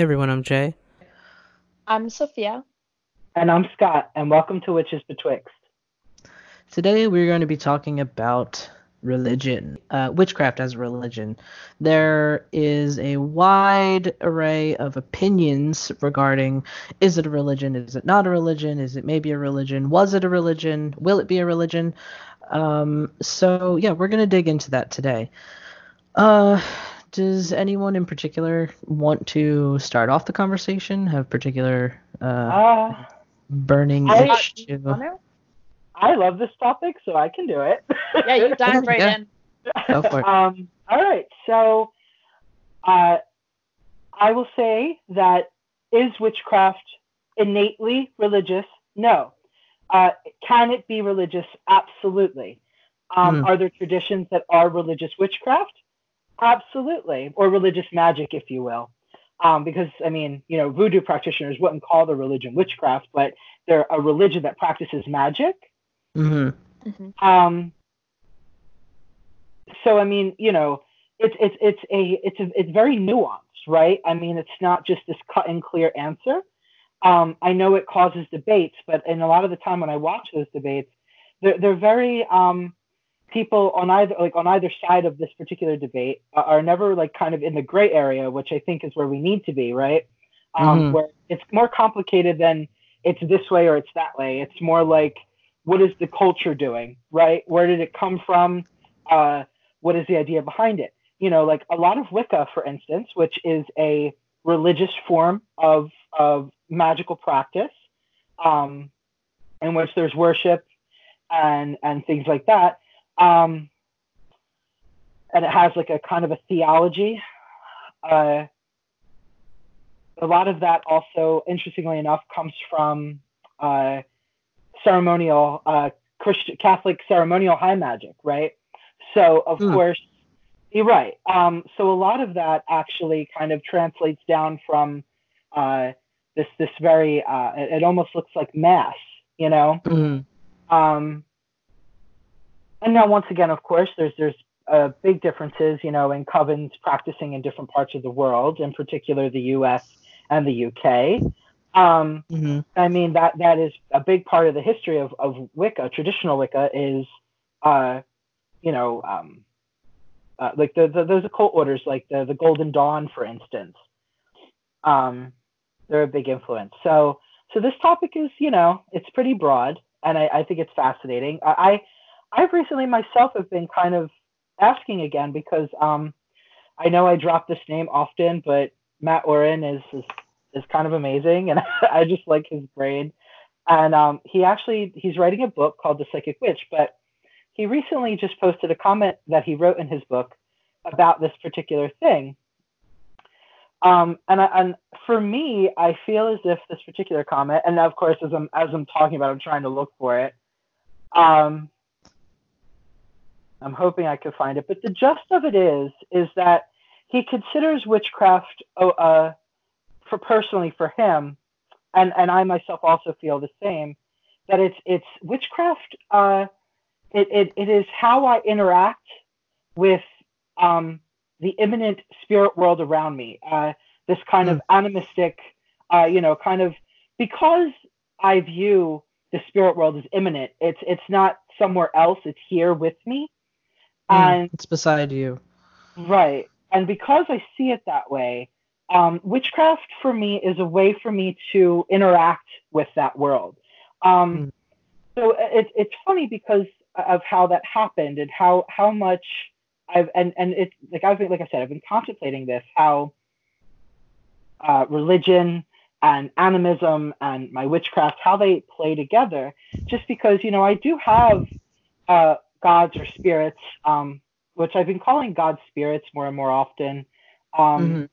Hey everyone, I'm Jay. I'm Sophia. And I'm Scott, and welcome to Witches Betwixt. Today we're going to be talking about religion, uh, witchcraft as a religion. There is a wide array of opinions regarding is it a religion, is it not a religion, is it maybe a religion, was it a religion, will it be a religion? Um, so yeah, we're going to dig into that today. Uh, does anyone in particular want to start off the conversation? Have particular uh, Uh, burning I- issue? I love this topic, so I can do it. Yeah, you dive right Yeah. in. Go for it. um, all right, so uh, I will say that is witchcraft innately religious? No. Uh, can it be religious? Absolutely. Um, Hmm. Are there traditions that are religious witchcraft? Absolutely, or religious magic, if you will. Um, because I mean, you know, voodoo practitioners wouldn't call their religion witchcraft, but they're a religion that practices magic. hmm Mhm. Um, so I mean, you know, it's it's it's a it's a, it's very nuanced, right? I mean, it's not just this cut and clear answer. Um, I know it causes debates, but in a lot of the time when I watch those debates, they're they're very um, people on either like on either side of this particular debate are, never like kind of in the gray area, which I think is where we need to be, right? Um, Mhm. Where it's more complicated than it's this way or it's that way. It's more like what is the culture doing, right? Where did it come from? Uh, what is the idea behind it? You know, like a lot of Wicca, for instance, which is a religious form of of magical practice, um, in which there's worship and and things like that. Um, and it has like a kind of a theology. Uh, a lot of that also, interestingly enough, comes from uh, ceremonial uh, Christian Catholic ceremonial high magic, right? So of Hmm. course, you're right. Um, so a lot of that actually kind of translates down from uh, this this very uh, it, it almost looks like mass, you know. hmm Um, and now once again, of course, there's there's uh, big differences, you know, in covens practicing in different parts of the world, in particular the U.S. and the U.K. Um, hmm I mean that that is a big part of the history of, of Wicca. Traditional Wicca is, uh, you know, um, uh, like the, the those occult orders, like the the Golden Dawn, for instance. Um, they're a big influence. So so this topic is, you know, it's pretty broad, and I, I think it's fascinating. I, I I've recently myself have been kind of asking again because um, I know I drop this name often, but Mat Auryn is is is kind of amazing, and I just like his brain. And um, he actually he's writing a book called The Psychic Witch, but he recently just posted a comment that he wrote in his book about this particular thing. Um, and, I, and for me, I feel as if this particular comment, and of course, as I'm as I'm talking about, I'm trying to look for it. Um, I'm hoping I could find it, but the gist of it is, is that he considers witchcraft, oh, uh, for personally for him, and and I myself also feel the same, that it's it's witchcraft. Uh, it, it it is how I interact with um, the immanent spirit world around me. Uh, this kind of animistic, uh, you know, kind of because I view the spirit world as immanent. It's it's not somewhere else. It's here with me, and it's beside you. Right. And because I see it that way, um, witchcraft for me is a way for me to interact with that world. Um, Mm. So it, it's funny because of how that happened and how, how much I've, and, and it's like I've been, like I said, I've been contemplating this, how uh, religion and animism and my witchcraft, how they play together, just because, you know, I do have uh, gods or spirits, um, which I've been calling God spirits more and more often. Um, Mhm.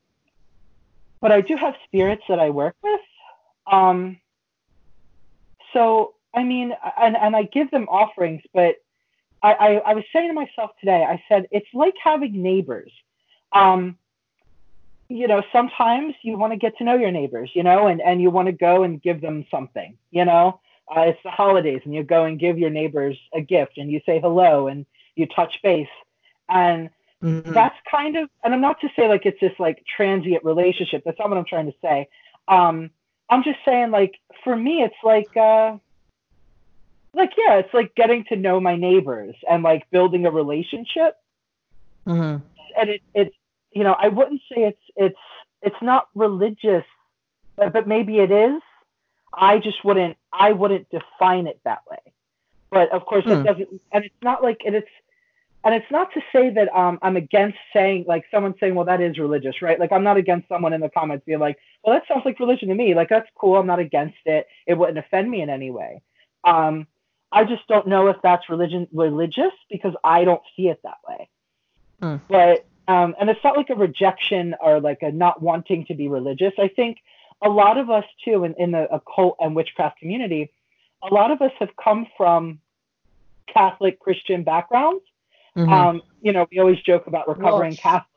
But I do have spirits that I work with. Um, so, I mean, and, and I give them offerings, but I, I, I was saying to myself today, I said, it's like having neighbors. Um, you know, sometimes you want to get to know your neighbors, you know, and, and you want to go and give them something, you know. Uh, it's the holidays, and you go and give your neighbors a gift, and you say hello, and you touch base. And Mhm. that's kind of and i'm not to say like it's this like transient relationship that's not what i'm trying to say um i'm just saying like for me it's like uh like yeah it's like getting to know my neighbors and like building a relationship Mhm. and it it's you know i wouldn't say it's it's it's not religious but, but maybe it is i just wouldn't i wouldn't define it that way. But of course Hmm. it doesn't and it's not like and it's and it's not to say that um, i'm against saying like someone saying well that is religious right? Like i'm not against someone in the comments being like well that sounds like religion to me. Like that's cool. I'm not against it. It wouldn't offend me in any way. Um, i just don't know if that's religion religious because i don't see it that way. Hmm. but um, and it's not like a rejection or like a not wanting to be religious i think a lot of us too in, in the occult and witchcraft community a lot of us have come from catholic christian backgrounds Mhm. um, you know, we always joke about recovering Wolf. Catholics.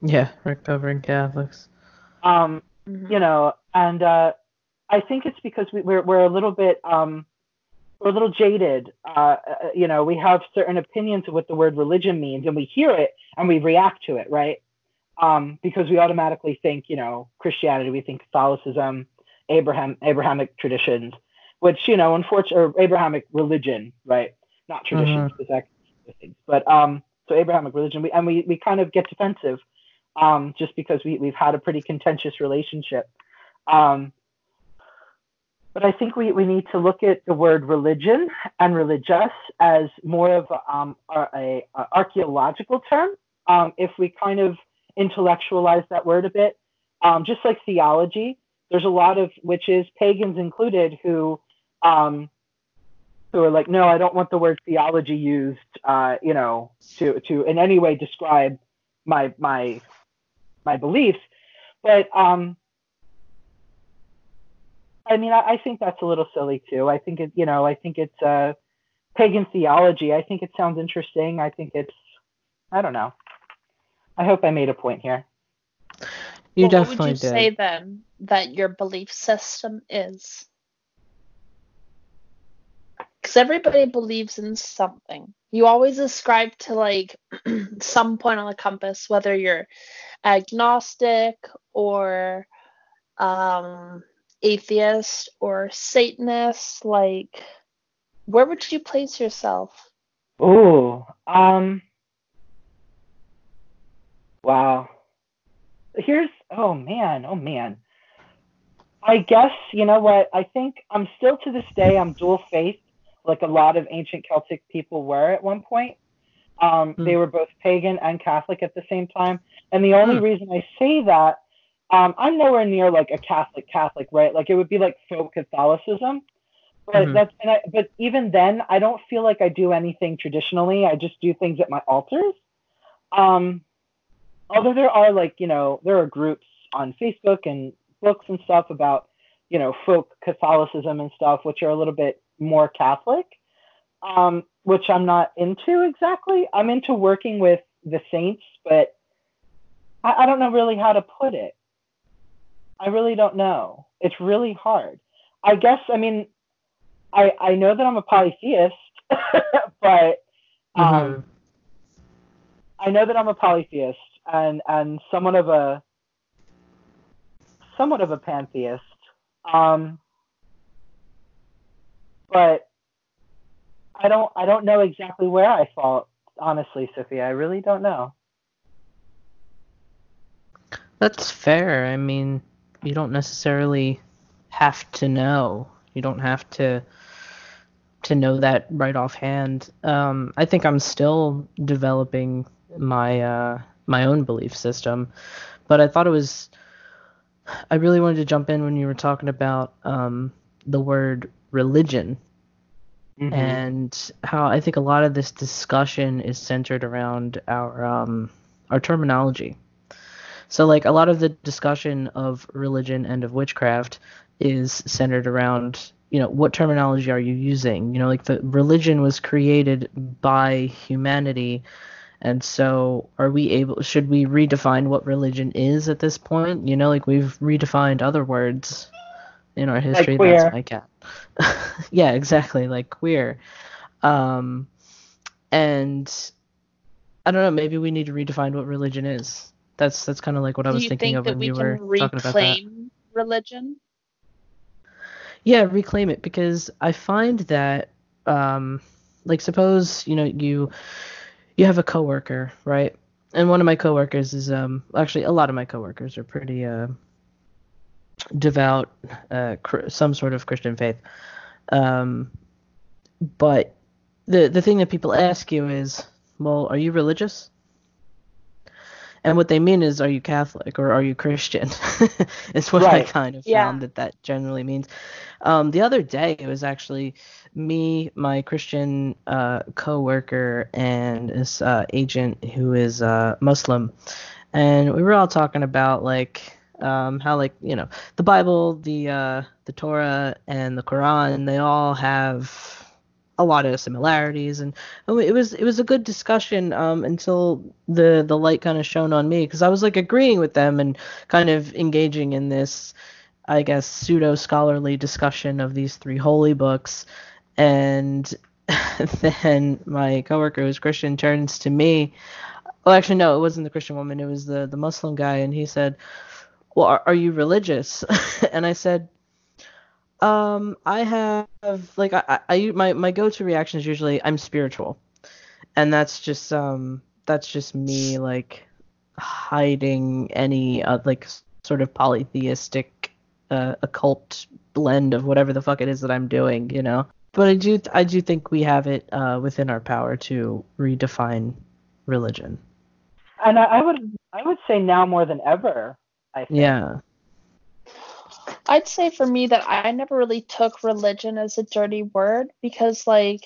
yeah, recovering Catholics. Um, Mhm. you know, and uh, I think it's because we, we're we're a little bit um, we're a little jaded. Uh, uh, you know, we have certain opinions of what the word religion means, and we hear it and we react to it, right? Um, because we automatically think, you know, Christianity, we think Catholicism, Abraham Abrahamic traditions, which you know, unfortunately, or Abrahamic religion, right? Not traditions, things, but um, so Abrahamic religion, we, and we we kind of get defensive, um, just because we we've had a pretty contentious relationship. Um, but I think we, we need to look at the word religion and religious as more of um, a, a, a archaeological term. Um, if we kind of intellectualize that word a bit, um, just like theology, there's a lot of witches, pagans included, who um, who are like, no, I don't want the word theology used, uh, you know, to to in any way describe my my my beliefs. But um, I mean, I, I think that's a little silly too. I think it, you know, I think it's uh, pagan theology. I think it sounds interesting. I think it's, I don't know. I hope I made a point here. You Well, definitely what would you did. say then that your belief system is? Because everybody believes in something. You always ascribe to like some point on the compass, whether you're agnostic or um, atheist or Satanist. Like, where would you place yourself? Oh, um, wow. Here's, oh man, oh man. I guess, you know what? I think I'm still to this day, I'm dual faith, like a lot of ancient Celtic people were at one point. Um, Hmm. They were both pagan and Catholic at the same time. And the only Hmm. reason I say that, um, I'm nowhere near like a Catholic Catholic, right? Like it would be like folk Catholicism. But Mhm. that's and I, but even then, I don't feel like I do anything traditionally. I just do things at my altars. Um, although there are like you know there are groups on Facebook and books and stuff about you know folk Catholicism and stuff, which are a little bit more Catholic, um, which I'm not into exactly. I'm into working with the saints, but I, I don't know really how to put it. I really don't know. It's really hard. I guess I mean I I know that I'm a polytheist, but um, Mhm. I know that I'm a polytheist and and somewhat of a somewhat of a pantheist. Um, but I don't I don't know exactly where I fall. Honestly, Sophia, I really don't know. That's fair. I mean, you don't necessarily have to know. You don't have to to know that right offhand. Um, I think I'm still developing my uh, my own belief system, but I thought it was. I really wanted to jump in when you were talking about um, the word religion Mm-hmm. and how I think a lot of this discussion is centered around our um, our terminology. So like a lot of the discussion of religion and of witchcraft is centered around you know what terminology are you using? You know like the religion was created by humanity and so are we able should we redefine what religion is at this point? You know like we've redefined other words in our history queer. that's my cat. yeah, exactly, like queer. Um and I don't know. Maybe we need to redefine what religion is. That's that's kind of like what I was thinking think of when we can were talking about that. reclaim religion? Yeah, reclaim it because I find that, um, like suppose you know you you have a coworker, right? And one of my coworkers is um actually a lot of my coworkers are pretty uh devout, uh, cr- some sort of Christian faith. Um, but the the thing that people ask you is, well, are you religious? And what they mean is, are you Catholic or are you Christian? is what I kind of Yeah. found that that generally means. Um, the other day, it was actually me, my Christian uh, coworker, and this uh, agent who is uh, Muslim, and we were all talking about like um, how like you know the Bible, the uh, the Torah, and the Quran, they all have a lot of similarities, and it was it was a good discussion um, until the the light kind of shone on me because I was like agreeing with them and kind of engaging in this, I guess pseudo scholarly discussion of these three holy books, and then my coworker who's Christian turns to me. Well, actually, no, it wasn't the Christian woman. It was the the Muslim guy, and he said, "Well, are, are you religious?" and I said, "Um, I have like I, I my my go-to reaction is usually I'm spiritual, and that's just um that's just me like hiding any uh, like sort of polytheistic uh, occult blend of whatever the fuck it is that I'm doing, you know." But I do I do think we have it uh, within our power to redefine religion. And I, I would I would say now more than ever. I think. Yeah. I'd say for me that I never really took religion as a dirty word because like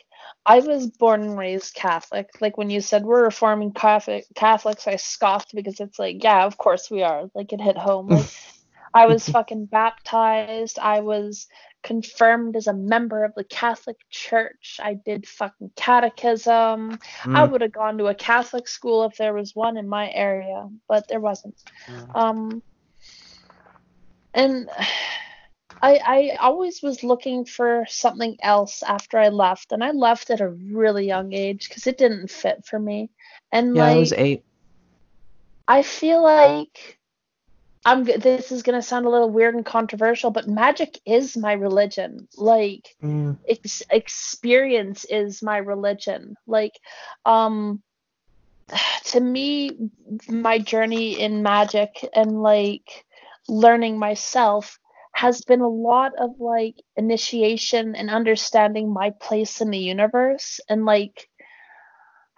I was born and raised Catholic. Like when you said we're reforming Catholic Catholics, I scoffed because it's like, yeah, of course we are. Like it hit home. Like I was fucking baptized. I was confirmed as a member of the Catholic Church. I did fucking catechism. I Mm. would have gone to a Catholic school if there was one in my area, but there wasn't. Mm. Um, and I I always was looking for something else after I left, and I left at a really young age because it didn't fit for me. And Yeah, like I was eight. I feel like I'm this is gonna sound a little weird and controversial, but magic is my religion. Like Mm. ex- experience is my religion. Like, um, to me, my journey in magic and like learning myself has been a lot of like initiation and understanding my place in the universe and like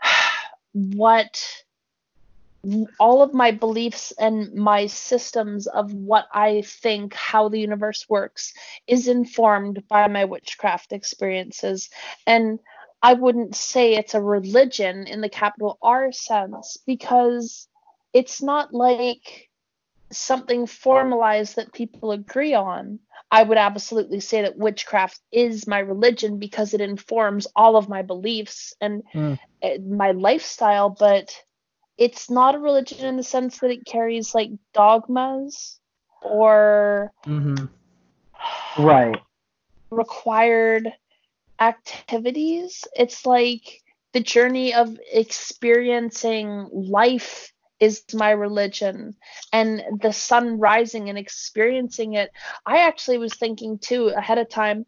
what all of my beliefs and my systems of what I think how the universe works is informed by my witchcraft experiences. And I wouldn't say it's a religion in the capital R sense because it's not like something formalized that people agree on. I would absolutely say that witchcraft is my religion because it informs all of my beliefs and Mm. my lifestyle, but it's not a religion in the sense that it carries like dogmas or hmm Right. required activities. It's like the journey of experiencing life is my religion and the sun rising and experiencing it. I actually was thinking too ahead of time.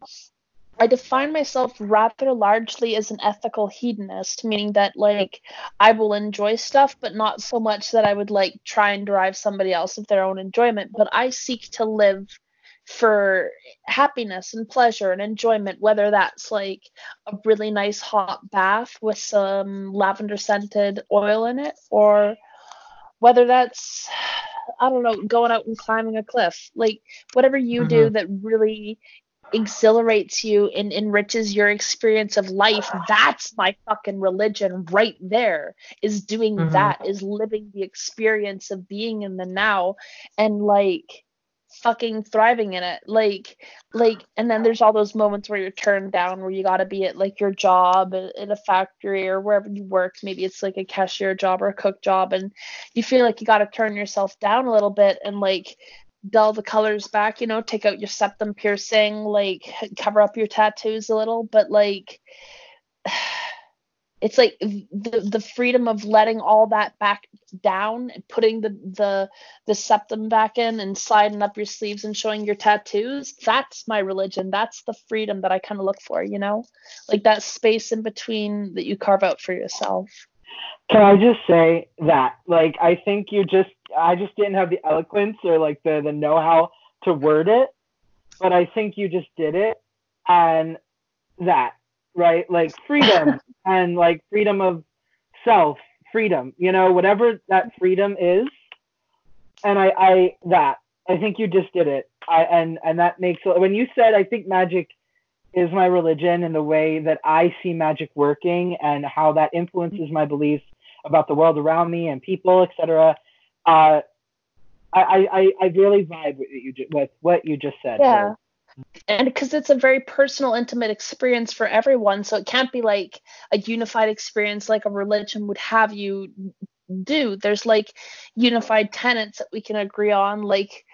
I define myself rather largely as an ethical hedonist, meaning that like I will enjoy stuff, but not so much that I would like try and derive somebody else of their own enjoyment. But I seek to live for happiness and pleasure and enjoyment, whether that's like a really nice hot bath with some lavender scented oil in it, or whether that's I don't know, going out and climbing a cliff. Like whatever you do that really exhilarates you and enriches your experience of life that's my fucking religion right there is doing Mhm. that is living the experience of being in the now and like fucking thriving in it. Like like and then there's all those moments where you're turned down where you got to be at like your job at a factory or wherever you work. Maybe it's like a cashier job or a cook job and you feel like you got to turn yourself down a little bit and like dull the colors back you know take out your septum piercing like cover up your tattoos a little. But like it's like the the freedom of letting all that back down putting the the the septum back in and sliding up your sleeves and showing your tattoos that's my religion. That's the freedom that i kind of look for you know? Like that space in between that you carve out for yourself. Can i just say that like i think you just i just didn't have the eloquence or like the the know-how to word it but i think you just did it and that right? Like freedom and like freedom of self freedom you know whatever that freedom is. And i i that i think you just did it. I and and that makes when you said i think magic is my religion and the way that i see magic working and how that influences my beliefs about the world around me and people etc uh I, I, I really vibe with you with what you just said. Yeah and because it's a very personal intimate experience for everyone so it can't be like a unified experience like a religion would have you do. There's like unified tenets that we can agree on like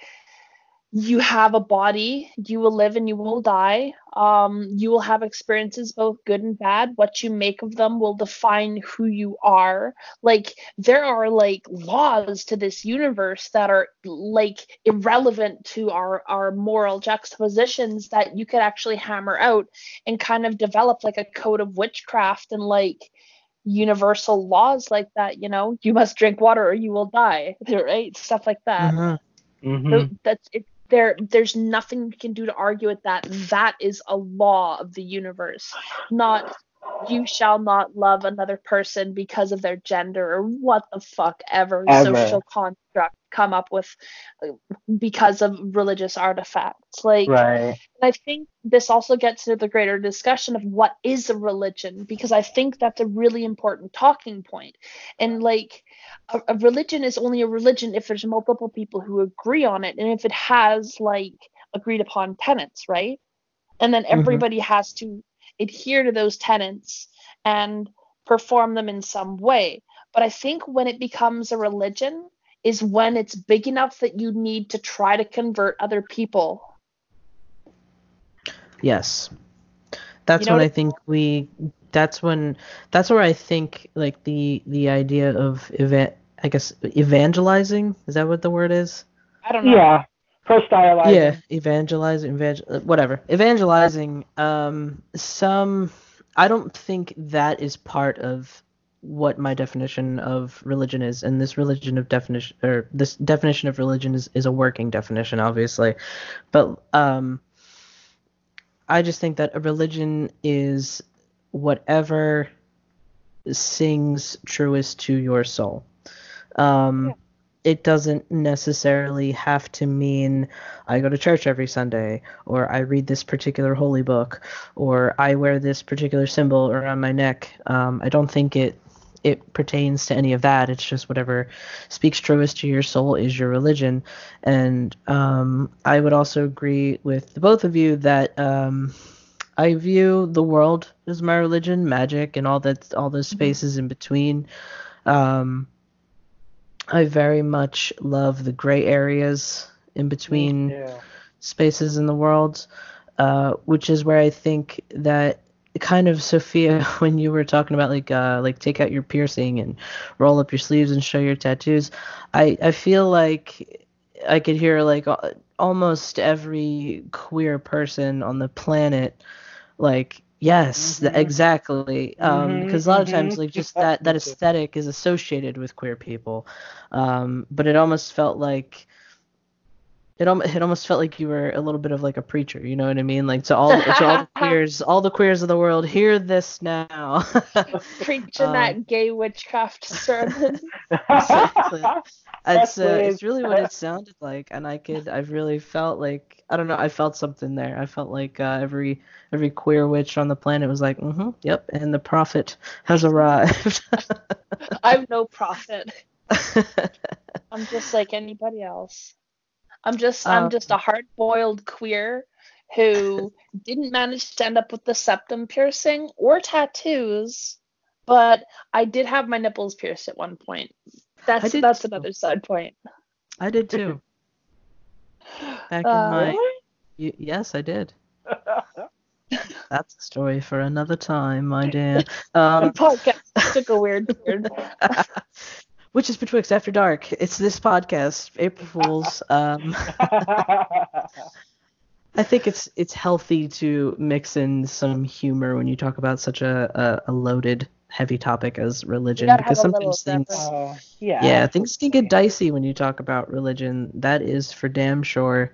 you have a body you will live and you will die. Um, you will have experiences both good and bad. What you make of them will define who you are. Like there are like laws to this universe that are like irrelevant to our our moral juxtapositions that you could actually hammer out and kind of develop like a code of witchcraft and like universal laws like that you know? You must drink water or you will die right? Stuff like that. Mhm. Mhm. so that's it there there's nothing you can do to argue with that. That is a law of the universe not you shall not love another person because of their gender or what the fuck ever, Ever. social construct come up with uh, because of religious artifacts like right. and I think this also gets to the greater discussion of what is a religion, because I think that's a really important talking point. And like, a, a religion is only a religion if there's multiple people who agree on it, and if it has like agreed upon tenets, right? And then everybody has to adhere to those tenets and perform them in some way. But I think when it becomes a religion is when it's big enough that you need to try to convert other people Yes. That's know when what I think we that's when that's where I think like the the idea of event I guess evangelizing is that what the word is? I don't know. Yeah. Proselytizing. Yeah, evangelizing, evangel- whatever. Evangelizing um some I don't think that is part of what my definition of religion is and this religion of definition or this definition of religion is, is a working definition obviously but um I just think that a religion is whatever sings truest to your soul. Um, It doesn't necessarily have to mean I go to church every Sunday, or I read this particular holy book, or I wear this particular symbol around my neck. Um, I don't think it it pertains to any of that. It's just whatever speaks truest to your soul is your religion. And um, I would also agree with the both of you that um, I view the world as my religion, magic, and all that, all those spaces in between. Um, I very much love the gray areas in between Yeah. spaces in the world, uh, which is where I think that kind of Sophia, when you were talking about like uh, like take out your piercing and roll up your sleeves and show your tattoos, I I feel like I could hear like almost every queer person on the planet like yes Mhm. exactly um Mhm, because a lot of times mhm. like just that that aesthetic is associated with queer people um but it almost felt like it, it almost felt like you were a little bit of like a preacher you know what i mean like to all to all the queers all the queers of the world hear this now Preaching Um, that gay witchcraft sermon. Exactly. it's uh, it's really what it sounded like and i could i've really felt like i don't know i felt something there i felt like uh, every every queer witch on the planet was like mm-hmm yep and the prophet has arrived I'm no prophet. I'm just like anybody else. I'm just I'm Um, just a hard-boiled queer who didn't manage to end up with the septum piercing or tattoos, but I did have my nipples pierced at one point. That's that's too. another side point. i did too back in Uh, my y- yes i did that's a story for another time my dear the um podcast took a weird turn. Witches Betwixt After Dark. It's this podcast, April Fools. Um, I think it's it's healthy to mix in some humor when you talk about such a, a, a loaded, heavy topic as religion, because have a little sometimes things, separate. Uh, yeah. yeah, things can get dicey when you talk about religion. That is for damn sure.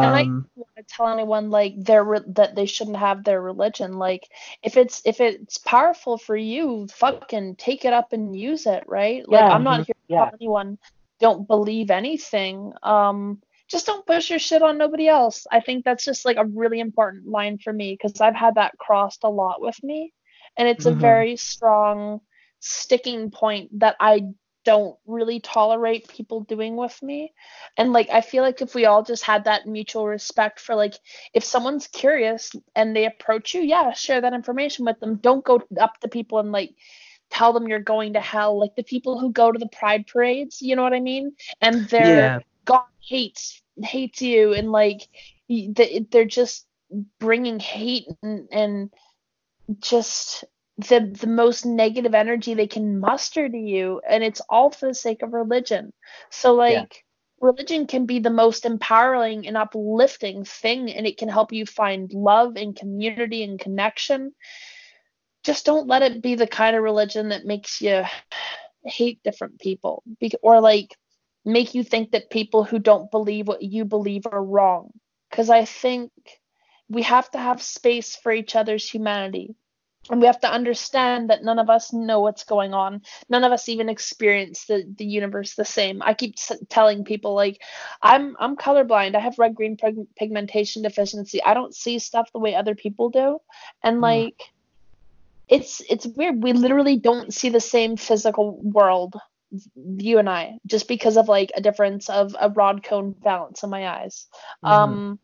And I Um, don't want to tell anyone like their re- that they shouldn't have their religion. Like if it's if it's powerful for you, fucking take it up and use it, right? Like Yeah, I'm not mhm, here to yeah. tell anyone don't believe anything. Um, just don't push your shit on nobody else. I think that's just like a really important line for me because I've had that crossed a lot with me, and it's Mhm. a very strong sticking point that I don't really tolerate people doing with me. And like I feel like if we all just had that mutual respect for like if someone's curious and they approach you, yeah, share that information with them. Don't go up to people and like tell them you're going to hell. Like the people who go to the pride parades, you know what I mean? And they're yeah, God hates hates you and like they- they're just bringing hate and, and just the the most negative energy they can muster to you and it's all for the sake of religion. So like religion can be the most empowering and uplifting thing and it can help you find love and community and connection. Just don't let it be the kind of religion that makes you hate different people or like make you think that people who don't believe what you believe are wrong. Because i think we have to have space for each other's humanity and we have to understand that none of us know what's going on. None of us even experience the, the universe the same. I keep s- telling people like i'm i'm colorblind. I have red green pig- pigmentation deficiency. I don't see stuff the way other people do. And Mm. like it's it's weird. We literally don't see the same physical world you and i just because of like a difference of a rod cone balance in my eyes. Mhm. um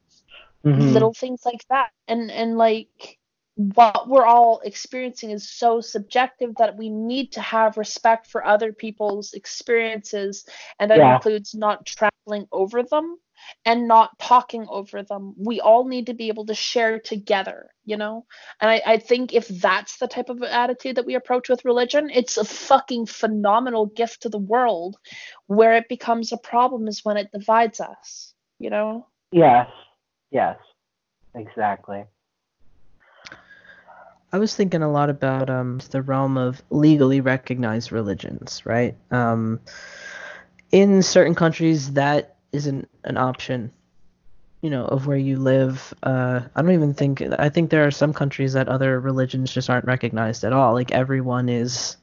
Mhm. little things like that. And and like what we're all experiencing is so subjective that we need to have respect for other people's experiences and that Yeah. includes not trampling over them and not talking over them we all need to be able to share together you know and I, I think if that's the type of attitude that we approach with religion it's a fucking phenomenal gift to the world where it becomes a problem is when it divides us you know Yes. Yes. Exactly. I was thinking a lot about um the realm of legally recognized religions, right? Um, in certain countries, that isn't an option. You know, of where you live. Uh, I don't even think. I think there are some countries that other religions just aren't recognized at all. Like everyone is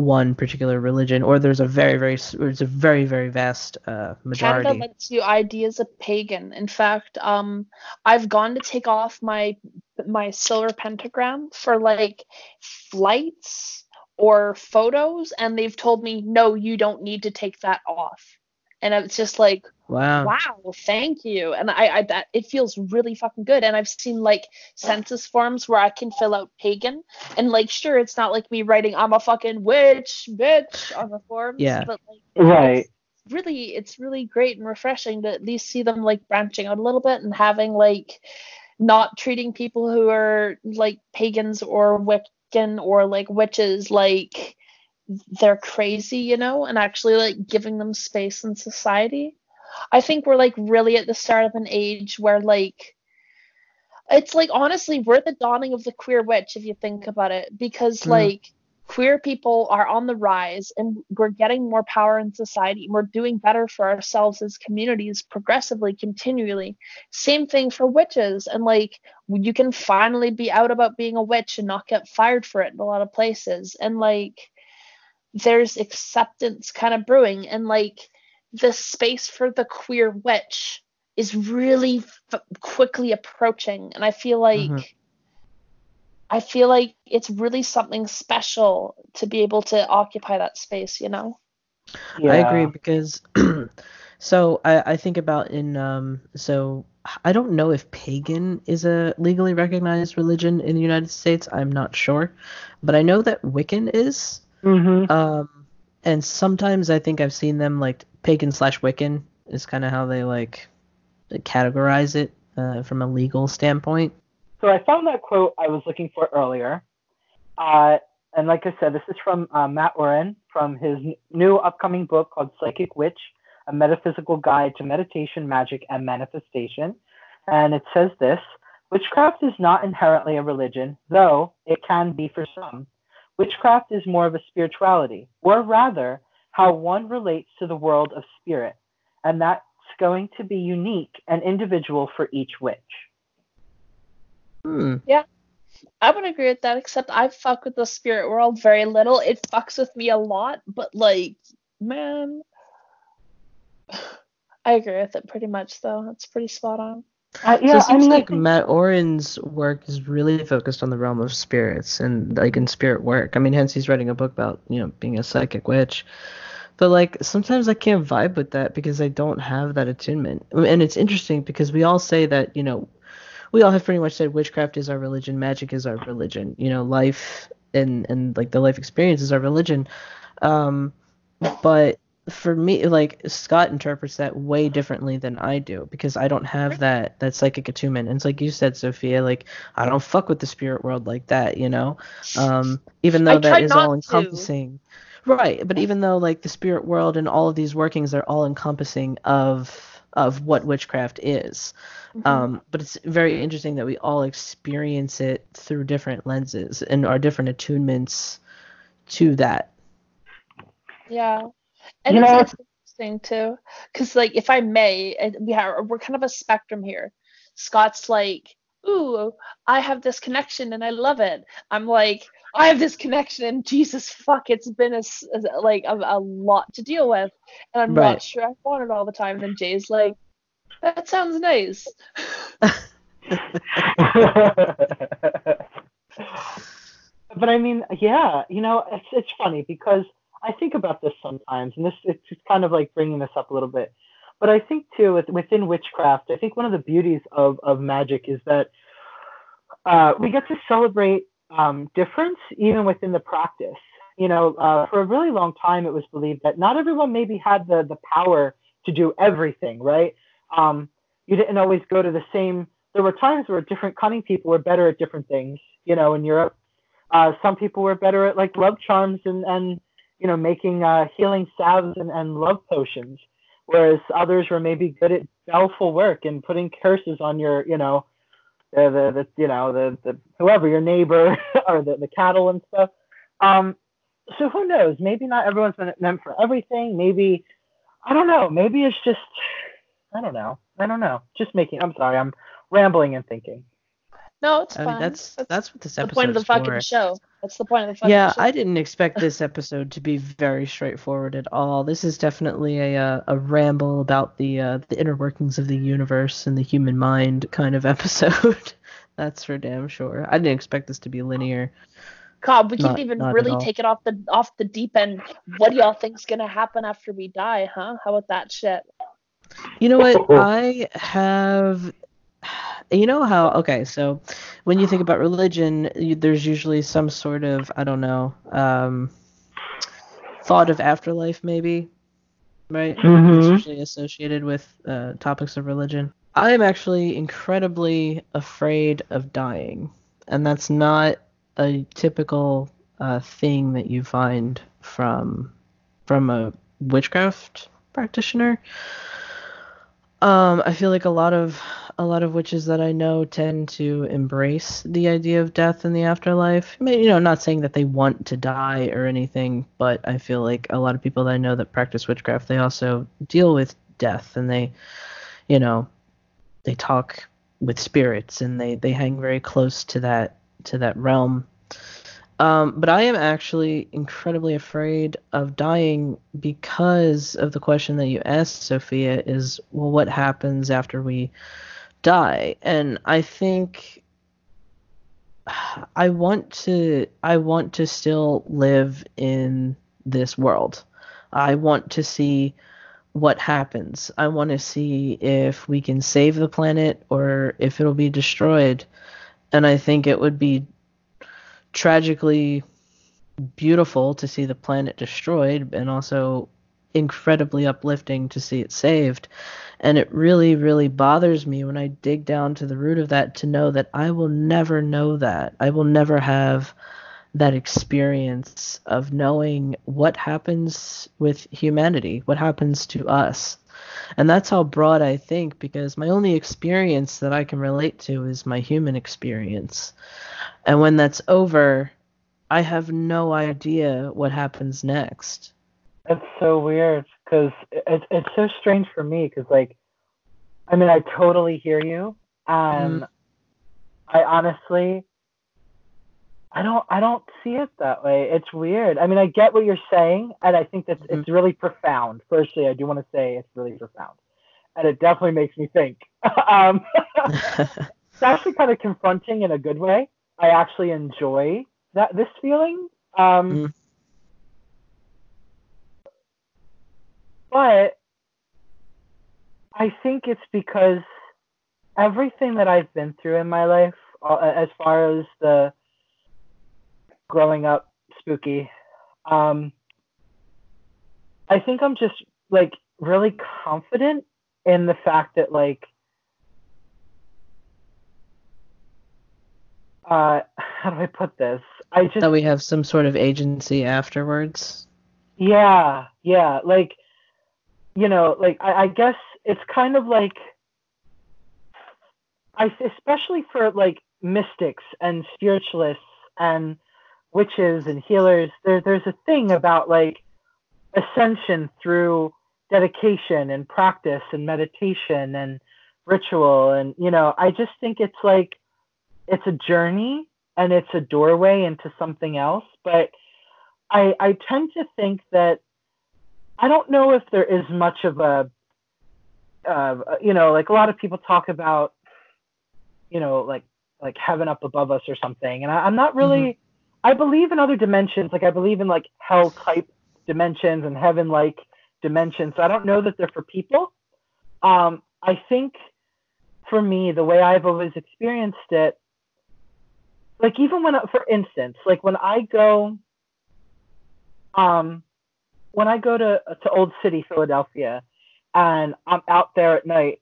one particular religion, or there's a very, very, s- or it's a very, very vast uh, majority. Canada lets you ID as a pagan. In fact, um, I've gone to take off my my silver pentagram for like flights or photos, and they've told me no, you don't need to take that off. And it's just like, wow. wow, thank you. And I, I that it feels really fucking good. And I've seen like census forms where I can fill out pagan, and like, sure, it's not like me writing I'm a fucking witch, bitch on the forms, Yeah. but like Right. really it's really great and refreshing to at least see them like branching out a little bit and having like not treating people who are like pagans or wiccan or like witches like they're crazy you know and actually like giving them space in society i think we're like really at the start of an age where like it's like honestly we're the dawning of the queer witch if you think about it because Mm. like queer people are on the rise and we're getting more power in society and we're doing better for ourselves as communities progressively continually same thing for witches and like you can finally be out about being a witch and not get fired for it in a lot of places and like there's acceptance kind of brewing and like the space for the queer witch is really f- quickly approaching and i feel like Mhm. i feel like it's really something special to be able to occupy that space you know Yeah. I agree because so I, I think about in um so I don't know if pagan is a legally recognized religion in the United States. I'm not sure, but I know that Wiccan is. Mm-hmm. Um, and sometimes I think I've seen them like pagan slash Wiccan is kind of how they like categorize it uh, from a legal standpoint. So I found that quote I was looking for earlier. Uh, and like I said, this is from uh, Mat Auryn from his n- new upcoming book called Psychic Witch: A Metaphysical Guide to Meditation, Magic, and Manifestation. And it says this: Witchcraft is not inherently a religion, though it can be for some. Witchcraft is more of a spirituality, or rather, how one relates to the world of spirit, and that's going to be unique and individual for each witch. Hmm. I would agree with that, except I fuck with the spirit world very little. It fucks with me a lot, but like, man, I agree with it pretty much though. It's pretty spot on. Uh, so yeah, it I seems mean, I like think- Mat Auryn's work is really focused on the realm of spirits and like in spirit work. I mean, hence he's writing a book about you know being a psychic witch. But like sometimes I can't vibe with that because I don't have that attunement. And it's interesting because we all say that you know we all have pretty much said witchcraft is our religion, magic is our religion. You know, life and and like the life experience is our religion. Um, but for me, like Scott interprets that way differently than I do because I don't have that that psychic attunement. And it's like you said, Sophia, like I don't fuck with the spirit world like that, you know. Um, even though I that is all to. encompassing. Right, but even though like the spirit world and all of these workings are all encompassing of of what witchcraft is. Mhm. Um, but it's very interesting that we all experience it through different lenses and our different attunements to that. Yeah, and You it's, know, it's interesting too, because like if I may, we have we're kind of a spectrum here. Scott's like, "Ooh, I have this connection and I love it." I'm like, "I have this connection and Jesus fuck, it's been a, s- a- like a, a lot to deal with, and I'm Right. not sure I want it all the time." And then Jay's like, "That sounds nice." but I mean, yeah, you know, it's it's funny because I think about this sometimes, and this it's kind of like bringing this up a little bit. But I think too, with, within witchcraft, I think one of the beauties of of magic is that uh, we get to celebrate um, difference even within the practice. You know, uh, for a really long time, it was believed that not everyone maybe had the the power to do everything, right? Um, you didn't always go to the same. There were times where different cunning people were better at different things. You know, in Europe, uh, some people were better at like love charms and and you know making uh, healing salves and, and love potions, whereas others were maybe good at baleful work and putting curses on your you know the the, the you know the, the whoever your neighbor or the, the cattle and stuff. Um, so who knows? Maybe not everyone's meant meant for everything. Maybe I don't know. Maybe it's just I don't know. I don't know. Just making. I'm sorry. I'm rambling and thinking. No, it's I fine. mean, that's that's what this episode. the point of the fucking for. show. That's the point of the fucking Yeah, show. I didn't expect this episode to be very straightforward at all. This is definitely a uh, a ramble about the uh, the inner workings of the universe and the human mind kind of episode. That's for damn sure. I didn't expect this to be linear. God, we can Not- even not really take it off the off the deep end. What do y'all think's gonna happen after we die, huh? How about that shit? You know what? I have. You know how? Okay, so when you think about religion, you, there's usually some sort of I don't know, um, thought of afterlife, maybe, right? It's Mhm. usually associated with uh, topics of religion. I am actually incredibly afraid of dying, and that's not a typical uh, thing that you find from from a witchcraft practitioner. Um, I feel like a lot of a lot of witches that I know tend to embrace the idea of death in the afterlife. I mean, you know, not saying that they want to die or anything, but I feel like a lot of people that I know that practice witchcraft, they also deal with death and they, you know, they talk with spirits and they they hang very close to that to that realm. Um, but I am actually incredibly afraid of dying because of the question that you asked, Sophia, is well, what happens after we die? And I think I want to I want to still live in this world. I want to see what happens. I want to see if we can save the planet or if it'll be destroyed. And I think it would be tragically beautiful to see the planet destroyed and also incredibly uplifting to see it saved. And it really, really bothers me when I dig down to the root of that to know that I will never know that. I will never have that experience of knowing what happens with humanity, what happens to us. And that's how broad I think because my only experience that I can relate to is my human experience. And when that's over, I have no idea what happens next. It's so weird because it's it's so strange for me because like, I mean, I totally hear you, and mm. I honestly, I don't I don't see it that way. It's weird. I mean, I get what you're saying, and I think that mm-hmm. it's really profound. Firstly, I do want to say it's really profound, and it definitely makes me think. um, it's actually kind of confronting in a good way. I actually enjoy that this feeling. Um, mm. But I think it's because everything that I've been through in my life, uh, as far as the growing up spooky, um, I think I'm just like really confident in the fact that like uh how do I put this? I just that we have some sort of agency afterwards. Yeah, yeah. Like you know, like I, I guess it's kind of like I especially for like mystics and spiritualists and witches and healers, there there's a thing about like ascension through dedication and practice and meditation and ritual. And you know, I just think it's like it's a journey and it's a doorway into something else, but I I tend to think that I don't know if there is much of a, uh, you know, like a lot of people talk about, you know, like like heaven up above us or something, and I, am not really. Mm-hmm. I believe in other dimensions, like I believe in like hell type dimensions and heaven like dimensions. So I don't know that they're for people. Um, I think for me, the way I've always experienced it, like even when, for instance, like when I go, um, when I go to to Old City, Philadelphia, and I'm out there at night,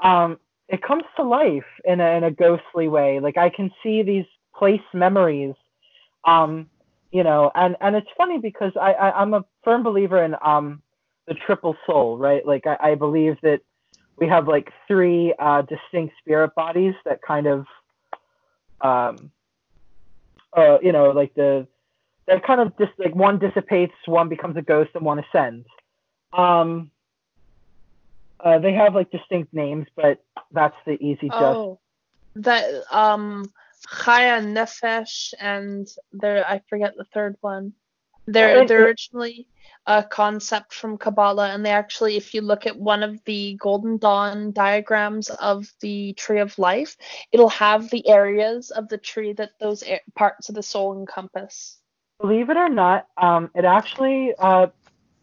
um, it comes to life in a in a ghostly way. Like I can see these place memories, um, you know, and and it's funny because I, I am a firm believer in um the triple soul, right? Like I, I believe that we have like three uh, distinct spirit bodies that kind of um uh you know like the that kind of just like one dissipates, one becomes a ghost, and one ascends. Um, uh, they have like distinct names, but that's the easy just. Oh, that um, Chaya Nefesh and there I forget the third one. They're they're originally a concept from Kabbalah, and they actually, if you look at one of the Golden Dawn diagrams of the Tree of Life, it'll have the areas of the tree that those parts of the soul encompass believe it or not, um, it actually uh,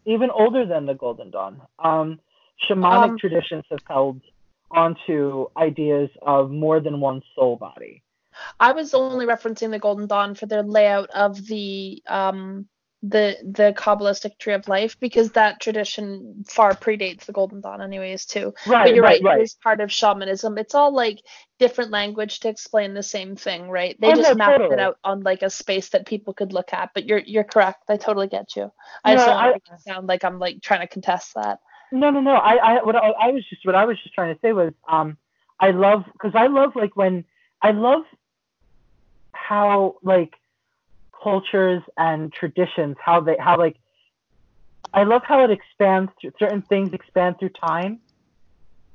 even older than the Golden Dawn. Um, shamanic um, traditions have held onto ideas of more than one soul body. I was only referencing the Golden Dawn for their layout of the um, the the Kabbalistic tree of life because that tradition far predates the Golden Dawn, anyways, too. Right, but you're right, right, It is part of shamanism. It's all like different language to explain the same thing, right? They oh, just mapped totally. it out on like a space that people could look at. But you're you're correct. I totally get you. I just don't want to sound like I'm like trying to contest that. No, no, no. I, I what I, I was just what I was just trying to say was um I love because I love like when I love how like cultures and traditions, how they how like I love how it expands through certain things expand through time.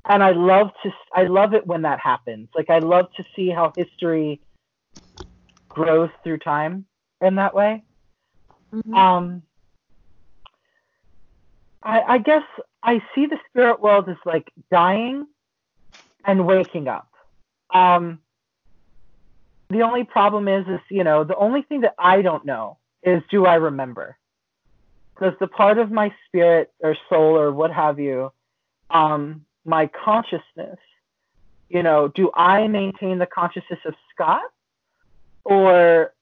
And I love to I love it when that happens. Like I love to see how history grows through time in that way. Mm-hmm. Um I, I guess I see the spirit world as like dying and waking up. Um, the only problem is, is you know, the only thing that I don't know is do I remember? Because the part of my spirit or soul or what have you, um, my consciousness, you know, do I maintain the consciousness of Scott, or,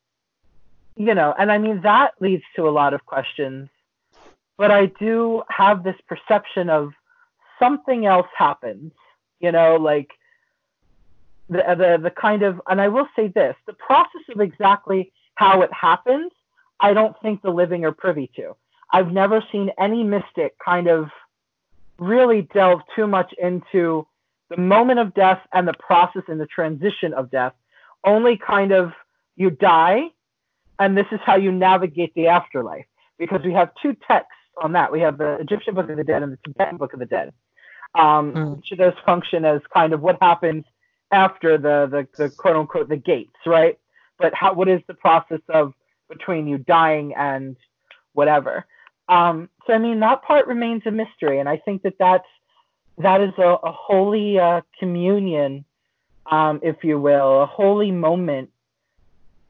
you know, and I mean that leads to a lot of questions. But I do have this perception of something else happens, you know, like the, the the kind of and I will say this the process of exactly how it happens, I don't think the living are privy to. I've never seen any mystic kind of really delve too much into the moment of death and the process and the transition of death. Only kind of you die, and this is how you navigate the afterlife. Because we have two texts on that. We have the Egyptian Book of the Dead and the Tibetan Book of the Dead. Um, mm. Each of those function as kind of what happens after the, the, the quote unquote the gates, right? But how what is the process of between you dying and whatever? Um, so I mean that part remains a mystery, and I think that that's that is a, a holy uh, communion, um, if you will, a holy moment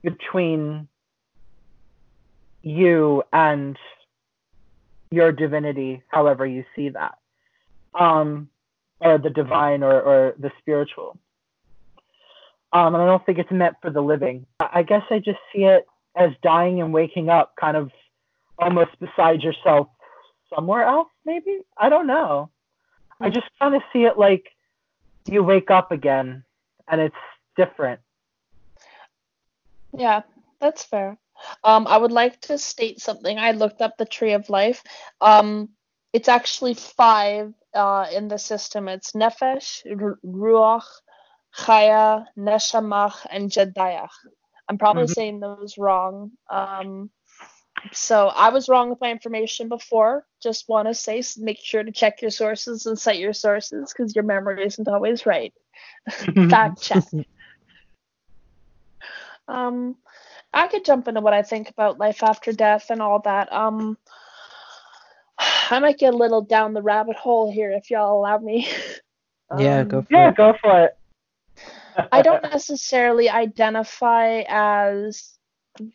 between you and your divinity, however you see that, um, or the divine or, or the spiritual. Um, and I don't think it's meant for the living. I guess I just see it as dying and waking up, kind of almost beside yourself somewhere else, maybe. I don't know. I just kind of see it like you wake up again and it's different. Yeah, that's fair. Um, I would like to state something. I looked up the tree of life. Um, it's actually five uh, in the system. It's Nefesh, Ruach, Chaya, Neshamach, and Jedayach. I'm probably mm-hmm. saying those wrong. Um, so I was wrong with my information before. Just want to say, make sure to check your sources and cite your sources because your memory isn't always right. Fact check. um, I could jump into what I think about life after death and all that. Um, I might get a little down the rabbit hole here if y'all allow me. yeah, go for yeah, it. go for it. I don't necessarily identify as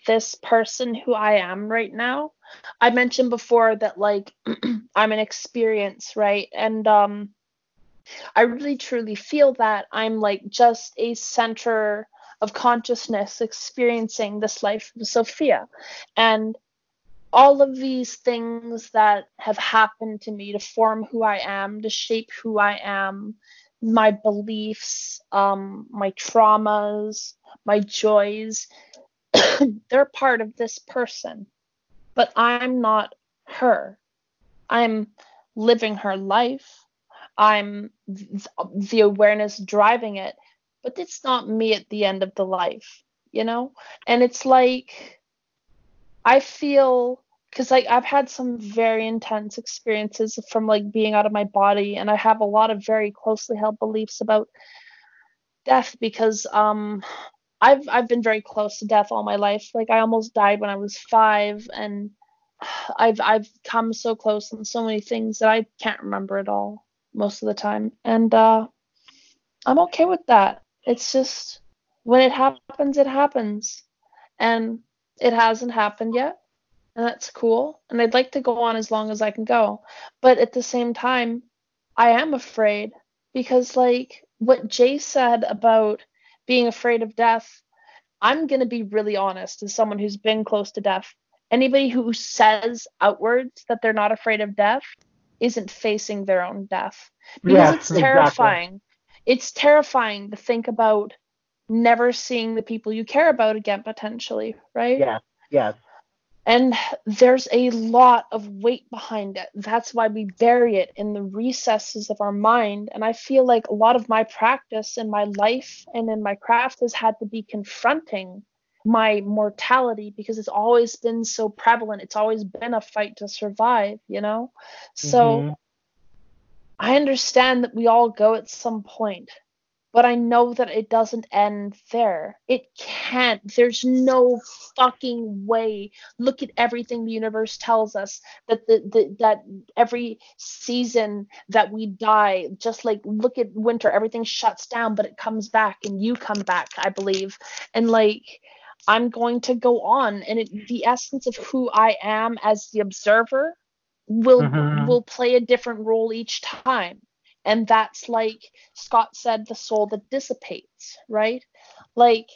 this person who I am right now. I mentioned before that like I'm an experience, right? And um I really truly feel that I'm like just a center of consciousness experiencing this life of Sophia. And all of these things that have happened to me to form who I am, to shape who I am, my beliefs, um, my traumas, my joys, they're part of this person, but I'm not her. I'm living her life. I'm th- the awareness driving it, but it's not me at the end of the life, you know? And it's like, I feel because like I've had some very intense experiences from like being out of my body and I have a lot of very closely held beliefs about death because um I've I've been very close to death all my life. Like I almost died when I was five, and I've I've come so close on so many things that I can't remember it all most of the time. And uh, I'm okay with that. It's just when it happens, it happens, and it hasn't happened yet, and that's cool. And I'd like to go on as long as I can go, but at the same time, I am afraid because like what Jay said about being afraid of death, I'm going to be really honest as someone who's been close to death. Anybody who says outwards that they're not afraid of death isn't facing their own death because yes, it's terrifying. Exactly. It's terrifying to think about never seeing the people you care about again potentially, right? Yeah. Yes. And there's a lot of weight behind it. That's why we bury it in the recesses of our mind. And I feel like a lot of my practice in my life and in my craft has had to be confronting my mortality because it's always been so prevalent. It's always been a fight to survive, you know? So mm-hmm. I understand that we all go at some point but I know that it doesn't end there. It can't. There's no fucking way. Look at everything the universe tells us that the, the that every season that we die, just like look at winter, everything shuts down, but it comes back and you come back, I believe. And like I'm going to go on and it, the essence of who I am as the observer will mm-hmm. will play a different role each time and that's like Scott said, the soul that dissipates, right? Like,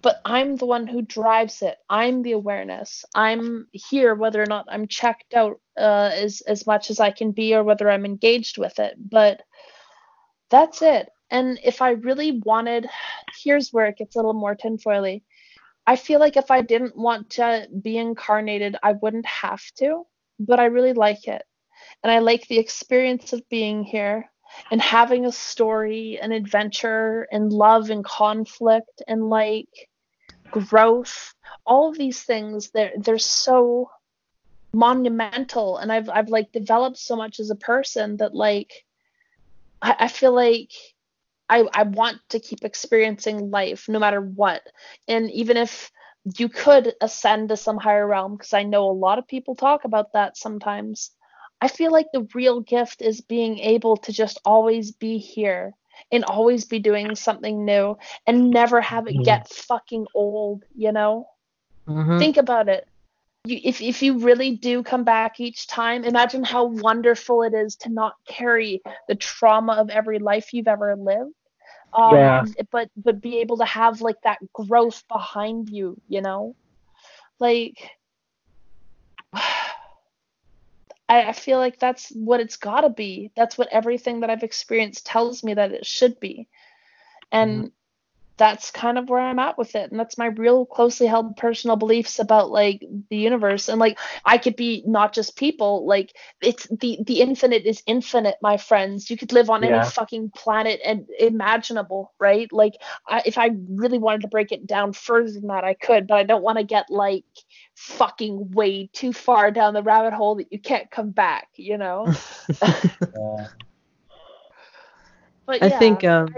but I'm the one who drives it. I'm the awareness. I'm here, whether or not I'm checked out uh, as as much as I can be, or whether I'm engaged with it. But that's it. And if I really wanted, here's where it gets a little more tinfoily. I feel like if I didn't want to be incarnated, I wouldn't have to, but I really like it. And I like the experience of being here and having a story and adventure and love and conflict and like growth all of these things they're they're so monumental and I've I've like developed so much as a person that like I, I feel like I, I want to keep experiencing life no matter what. And even if you could ascend to some higher realm, because I know a lot of people talk about that sometimes, I feel like the real gift is being able to just always be here and always be doing something new and never have it get fucking old, you know? Mhm. Think about it. You, if, if you really do come back each time, imagine how wonderful it is to not carry the trauma of every life you've ever lived. Um, Yeah. But but be able to have like that growth behind you, you know, like I, I feel like that's what it's got to be. That's what everything that I've experienced tells me that it should be. And mm-hmm. That's kind of where I'm at with it. And that's my real closely held personal beliefs about like the universe. And like I could be not just people, like it's the the infinite is infinite, my friends. You could live on Yeah. any fucking planet and imaginable, right? Like I, if I really wanted to break it down further than that, I could, but I don't want to get like fucking way too far down the rabbit hole that you can't come back, you know? Yeah. But I think um,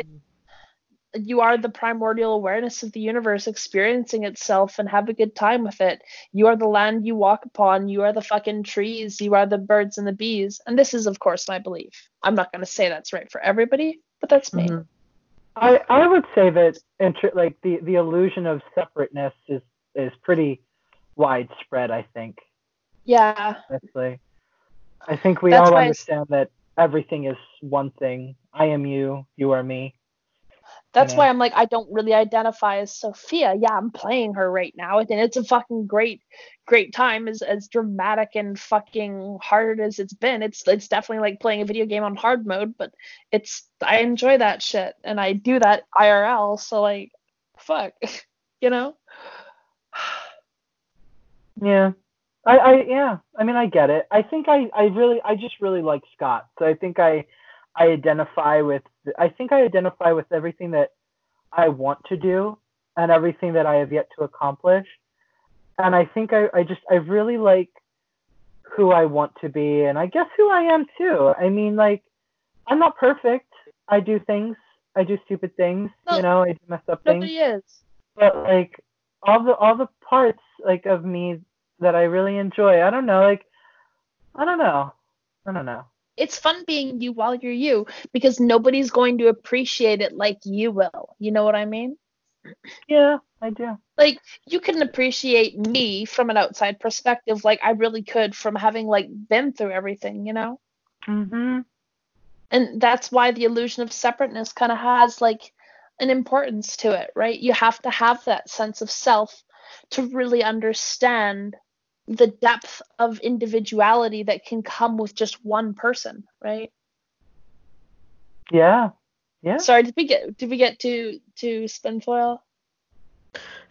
you are the primordial awareness of the universe experiencing itself and have a good time with it. You are the land you walk upon. You are the fucking trees. You are the birds and the bees. And this is, of course, my belief. I'm not going to say that's right for everybody, but that's me. mhm. I I would say that inter- like the the illusion of separateness is is pretty widespread. I think Yeah. honestly, I think we That's all why I s- understand that everything is one thing. I am you. You are me. That's Yeah. why I'm like, I don't really identify as Sophia. Yeah, I'm playing her right now, and it's a fucking great, great time. As as dramatic and fucking hard as it's been, it's it's definitely like playing a video game on hard mode. But it's I enjoy that shit, and I do that IRL. So like, fuck, you know. Yeah. I, I yeah, I mean I get it. I think I, I really I just really like Scott. So I think I I identify with I think I identify with everything that I want to do and everything that I have yet to accomplish. And I think I, I just I really like who I want to be and I guess who I am too. I mean like I'm not perfect. I do things. I do stupid things. No, you know, I do mess up things is. but like all the all the parts like of me that I really enjoy. I don't know, like I don't know. I don't know. It's fun being you while you're you because nobody's going to appreciate it like you will. You know what I mean? Yeah, I do. like you can appreciate me from an outside perspective like i really could from having like been through everything you know Mhm. and that's why the illusion of separateness kind of has like an importance to it right you have to have that sense of self to really understand the depth of individuality that can come with just one person right Yeah. Yeah. sorry did we get did we get to to spinfoil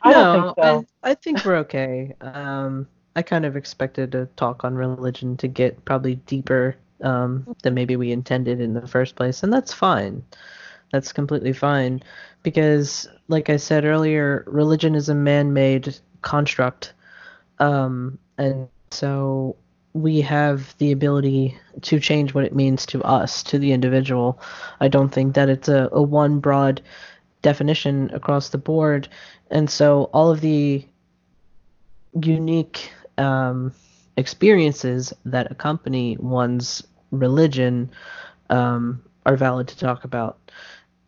I no, think so. I, I think we're okay. Um, I kind of expected a talk on religion to get probably deeper um, than maybe we intended in the first place, and that's fine. That's completely fine because, like I said earlier, religion is a man-made construct, um, and so we have the ability to change what it means to us, to the individual. I don't think that it's a, a one broad definition across the board and so all of the unique um, experiences that accompany one's religion um, are valid to talk about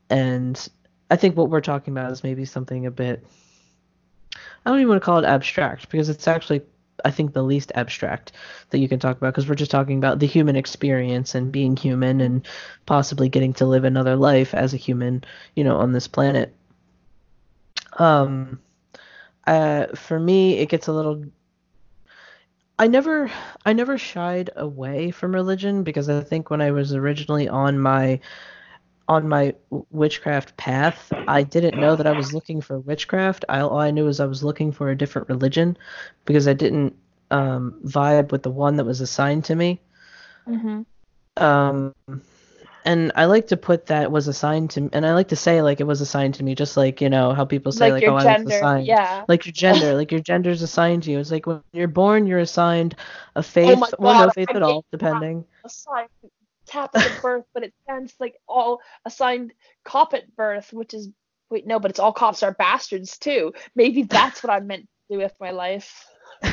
and i think what we're talking about is maybe something a bit i don't even want to call it abstract because it's actually i think the least abstract that you can talk about because we're just talking about the human experience and being human and possibly getting to live another life as a human you know on this planet. Um uh for me it gets a little I never I never shied away from religion because I think when I was originally on my on my witchcraft path, I didn't know that I was looking for witchcraft. I, all I knew was I was looking for a different religion because I didn't um, vibe with the one that was assigned to me. Mm-hmm. Um, and I like to put that was assigned to, me, and I like to say like it was assigned to me, just like you know how people say like, like, your oh I was gender, assigned, yeah. like your gender, like your gender's assigned to you. It's like when you're born, you're assigned a faith Oh my or no faith I at all, depending. assigned Catholic at birth, but it sounds like all assigned cop at birth, which is wait no, but it's all cops are bastards too. Maybe that's what I meant to do with my life.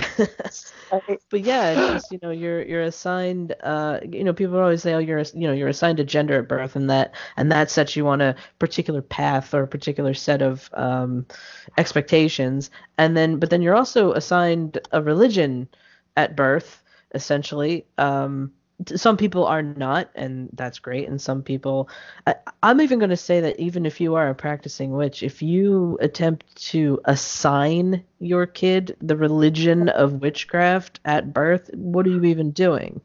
But yeah, it's just you know you're you're assigned. Uh, you know people always say oh you're you know you're assigned a gender at birth and that and that sets you on a particular path or a particular set of um, expectations and then but then you're also assigned a religion at birth essentially. Um, some people are not, and that's great. And some people, I, I'm even going to say that even if you are a practicing witch, if you attempt to assign your kid the religion of witchcraft at birth, what are you even doing?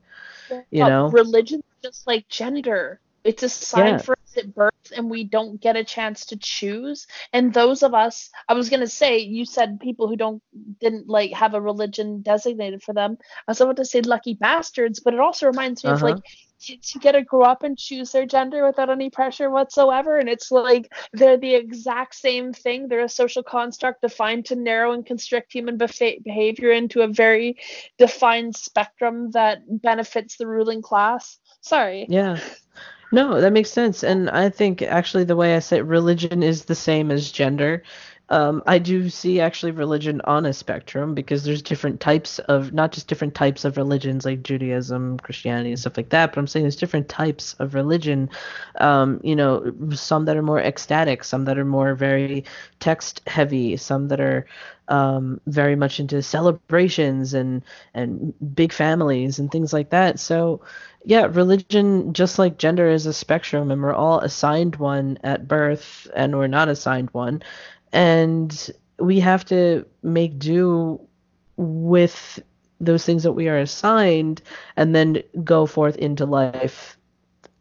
You know? religion just like gender. It's assigned Yeah. for us at birth, and we don't get a chance to choose. And those of us, I was gonna say, you said people who don't didn't like have a religion designated for them. I was about to say lucky bastards, but it also reminds me of Uh-huh. like kids who get to grow up and choose their gender without any pressure whatsoever. And it's like they're the exact same thing. They're a social construct defined to narrow and constrict human befa- behavior into a very defined spectrum that benefits the ruling class. Sorry. Yeah. No, that makes sense. And I think actually the way I say it, religion is the same as gender. Um, I do see actually religion on a spectrum because there's different types of, not just different types of religions like Judaism, Christianity, and stuff like that, but I'm saying there's different types of religion. Um, you know, some that are more ecstatic, some that are more very text heavy, some that are um, very much into celebrations and and big families and things like that. So yeah, religion, just like gender, is a spectrum, and we're all assigned one at birth, and we're not assigned one. And we have to make do with those things that we are assigned and then go forth into life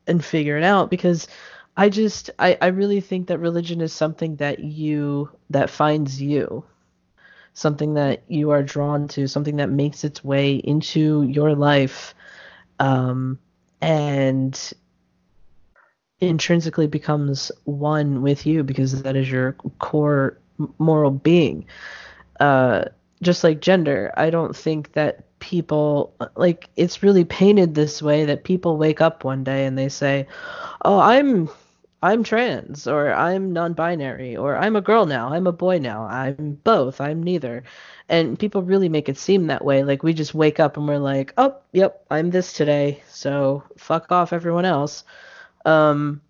and figure it out. Because I just I, I really think that religion is something that you that finds you. Something that you are drawn to. Something that makes its way into your life. Um, and intrinsically becomes one with you because that is your core moral being. Uh, just like gender, I don't think that people like it's really painted this way that people wake up one day and they say, "Oh, I'm I'm trans or I'm non-binary or I'm a girl now, I'm a boy now, I'm both, I'm neither." And people really make it seem that way. Like we just wake up and we're like, "Oh, yep, I'm this today, so fuck off everyone else." Um,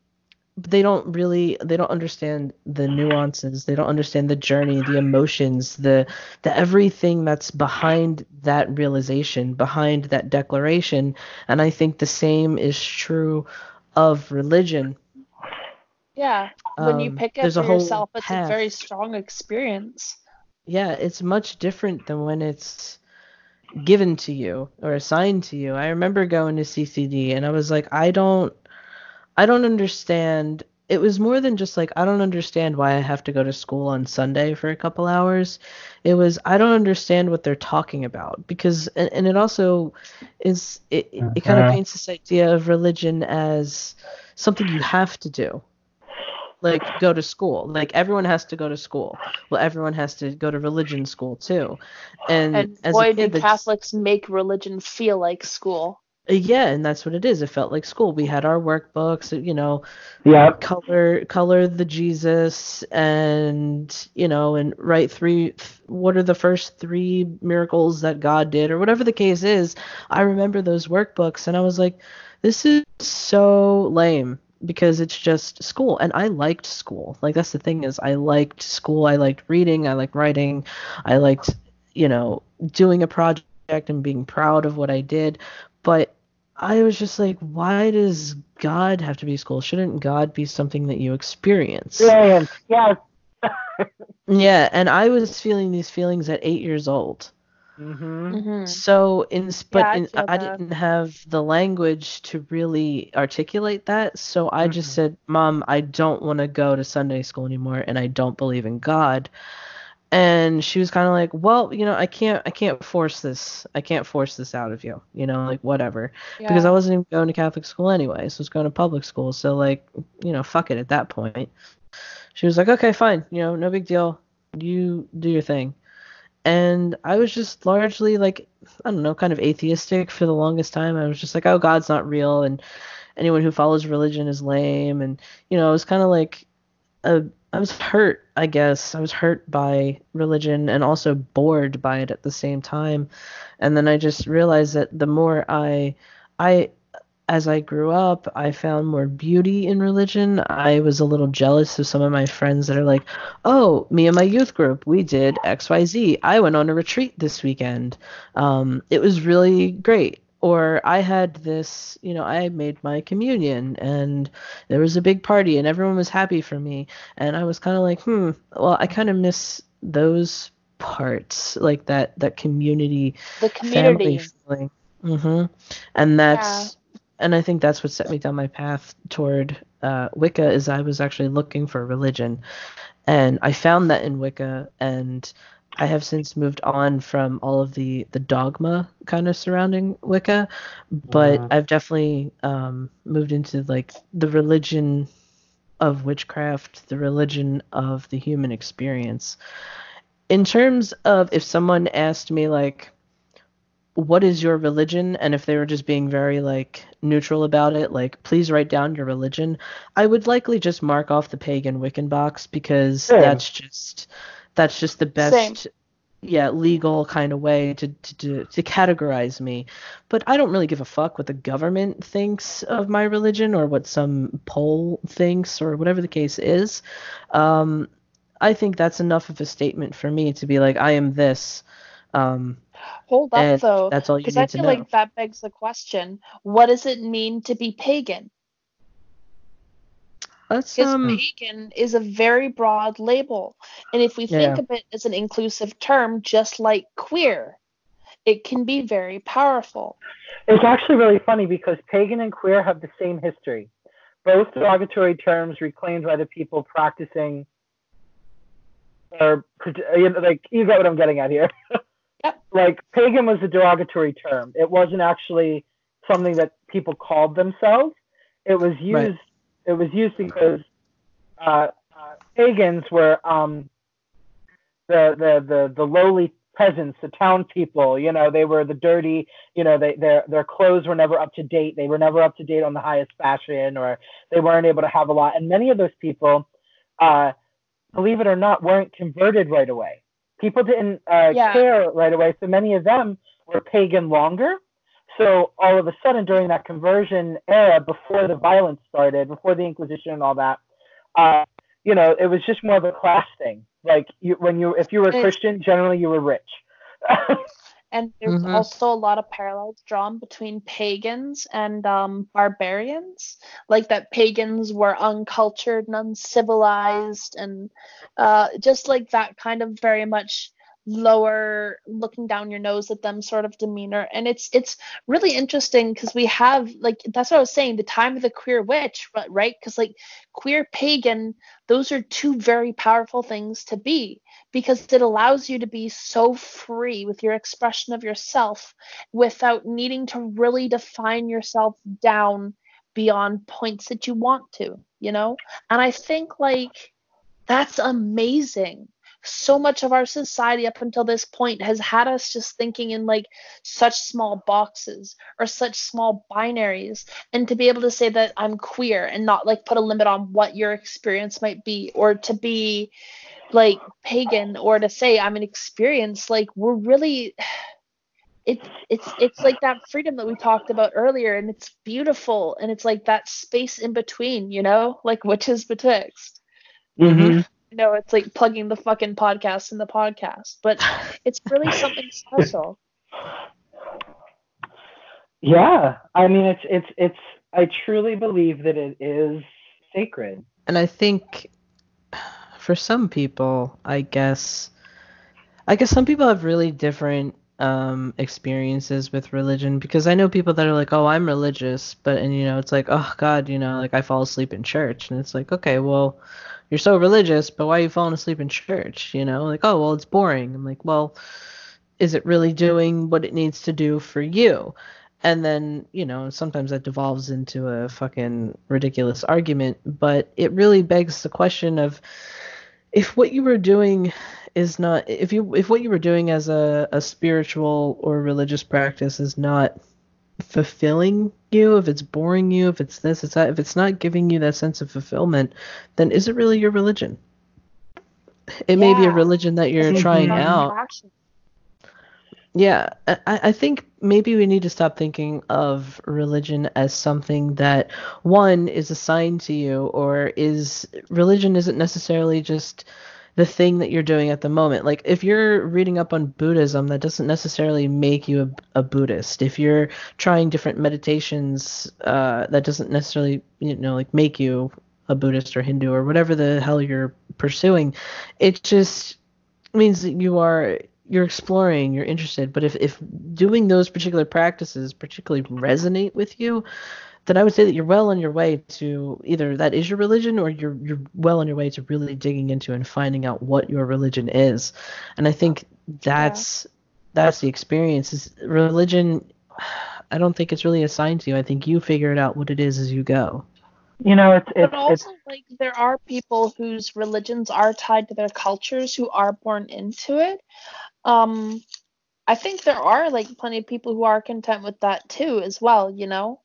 but they don't really they don't understand the nuances. They don't understand the journey the emotions the the everything that's behind that realization behind that declaration. And i think the same is true of religion. Yeah. When you Um, pick it for yourself, it's a very strong experience. yeah it's much different than when it's given to you or assigned to you. I remember going to ccd and i was like i don't i don't understand it was more than just like i don't understand why i have to go to school on sunday for a couple hours. It was i don't understand what they're talking about because and, and it also is it, it, it kind of Uh-huh. paints this idea of religion as something you have to do. Like go to school. Like everyone has to go to school. Well everyone has to go to religion school too. And, And as boy, a do Catholics make religion feel like school. Yeah and that's what it is. It felt like school. We had our workbooks you know yeah. color color the jesus and you know and write three what are the first three miracles that god did or whatever the case is. I remember those workbooks and i was like this is so lame because it's just school. And i liked school. Like that's the thing is i liked school. I liked reading. I liked writing. I liked you know doing a project and being proud of what i did but I was just like, why does God have to be school? Shouldn't God be something that you experience? Brilliant. Yes. Yeah, and I was feeling these feelings at eight years old. Mm-hmm. Mhm. So in but Yeah, I in, feel I didn't have the language to really articulate that, so I just Mhm. said, "Mom, I don't want to go to Sunday school anymore and I don't believe in God." And she was kind of like, "Well, you know, I can't I can't force this. I can't force this out of you. You know, like whatever." Because I wasn't even going to Catholic school anyway, so I was going to public school. So like, you know, fuck it at that point. She was like, "Okay, fine. You know, no big deal. You do your thing." And I was just largely like, I don't know, kind of atheistic for the longest time. I was just like, oh, God's not real, and anyone who follows religion is lame. And, you know, I was kind of like, uh, I was hurt, I guess. I was hurt by religion and also bored by it at the same time. And then I just realized that the more I, I, as I grew up, I found more beauty in religion. I was a little jealous of some of my friends that are like, oh, me and my youth group, we did XYZ. I went on a retreat this weekend. Um, it was really great. Or I had this, you know, I made my communion and there was a big party and everyone was happy for me. And I was kind of like, hmm, well, I kind of miss those parts, like that, that community The family community. feeling. hmm And that's and I think that's what set me down my path toward uh, Wicca is I was actually looking for religion, and I found that in Wicca, and I have since moved on from all of the the dogma kind of surrounding Wicca, but. I've definitely um, moved into like the religion of witchcraft, the religion of the human experience. In terms of if someone asked me like what is your religion and if they were just being very like neutral about it like please write down your religion i would likely just mark off the pagan wiccan box because Same. that's just that's just the best Same. yeah legal kind of way to, to to to categorize me but i don't really give a fuck what the government thinks of my religion or what some poll thinks or whatever the case is um i think that's enough of a statement for me to be like i am this um Hold up though, that's all you because need I to feel know. like that begs the question: What does it mean to be pagan? Let's Because um pagan is a very broad label, and if we think of it as an inclusive term, just like queer, it can be very powerful. It's actually really funny because pagan and queer have the same history. Both derogatory terms reclaimed by the people practicing, or like you get what I'm getting at here. Yep. Like pagan was a derogatory term. It wasn't actually something that people called themselves. It was used. Right. It was used because uh, uh, pagans were um, the, the the the lowly peasants, the town people. You know, they were the dirty. You know, they their their clothes were never up to date. They were never up to date on the highest fashion, or they weren't able to have a lot. And many of those people, uh, believe it or not, weren't converted right away. People didn't uh, Yeah. care right away, so many of them were pagan longer. So all of a sudden, during that conversion era, before the violence started, before the Inquisition and all that, uh, you know, it was just more of a class thing. Like you, when you, if you were a Christian, generally you were rich. And there's Mhm. also a lot of parallels drawn between pagans and um, barbarians, like that pagans were uncultured and uncivilized, and uh, just like that kind of very much lower, looking down your nose at them sort of demeanor. And it's it's really interesting because we have like that's what I was saying, the time of the queer witch, right? Because like queer pagan, those are two very powerful things to be because it allows you to be so free with your expression of yourself without needing to really define yourself down beyond points that you want to, you know? And I think like that's amazing. So much of our society up until this point has had us just thinking in like such small boxes or such small binaries. And to be able to say that I'm queer and not like put a limit on what your experience might be or to be like pagan or to say I'm an experience, like we're really it's it's it's like that freedom that we talked about earlier and it's beautiful and it's like that space in between, you know, like witches betwixt. Mm-hmm. You know, it's like plugging the fucking podcast in the podcast, but it's really something special. Yeah, I mean, it's it's it's. I truly believe that it is sacred. and I think for some people, I guess, I guess some people have really different um, experiences with religion because I know people that are like, oh, I'm religious, but and you know, it's like, oh God, you know, like I fall asleep in church, and it's like, okay, well, you're so religious, but why are you falling asleep in church? You know, like, oh, well, it's boring. I'm like, well, is it really doing what it needs to do for you? And then, you know, sometimes that devolves into a fucking ridiculous argument, but it really begs the question of if what you were doing is not if you if what you were doing as a, a spiritual or religious practice is not fulfilling you, if it's boring you, if it's this, it's that, if it's not giving you that sense of fulfillment, then is it really your religion? It may be a religion that you're trying out. Yeah, I, I think maybe we need to stop thinking of religion as something that one is assigned to you, or is religion isn't necessarily just the thing that you're doing at the moment. Like if you're reading up on Buddhism, that doesn't necessarily make you a, a Buddhist. If you're trying different meditations, uh, that doesn't necessarily you know like make you a Buddhist or Hindu or whatever the hell you're pursuing. It just means that you are you're exploring, you're interested. But if if doing those particular practices particularly resonate with you, then I would say that you're well on your way to either that is your religion or you're you're well on your way to really digging into and finding out what your religion is. And I think that's that's the experience. Is religion I don't think it's really assigned to you. I think you figure it out what it is as you go. You know, it's it's, But it's also, like, there are people whose religions are tied to their cultures who are born into it. Um, I think there are like plenty of people who are content with that too, as well. You know.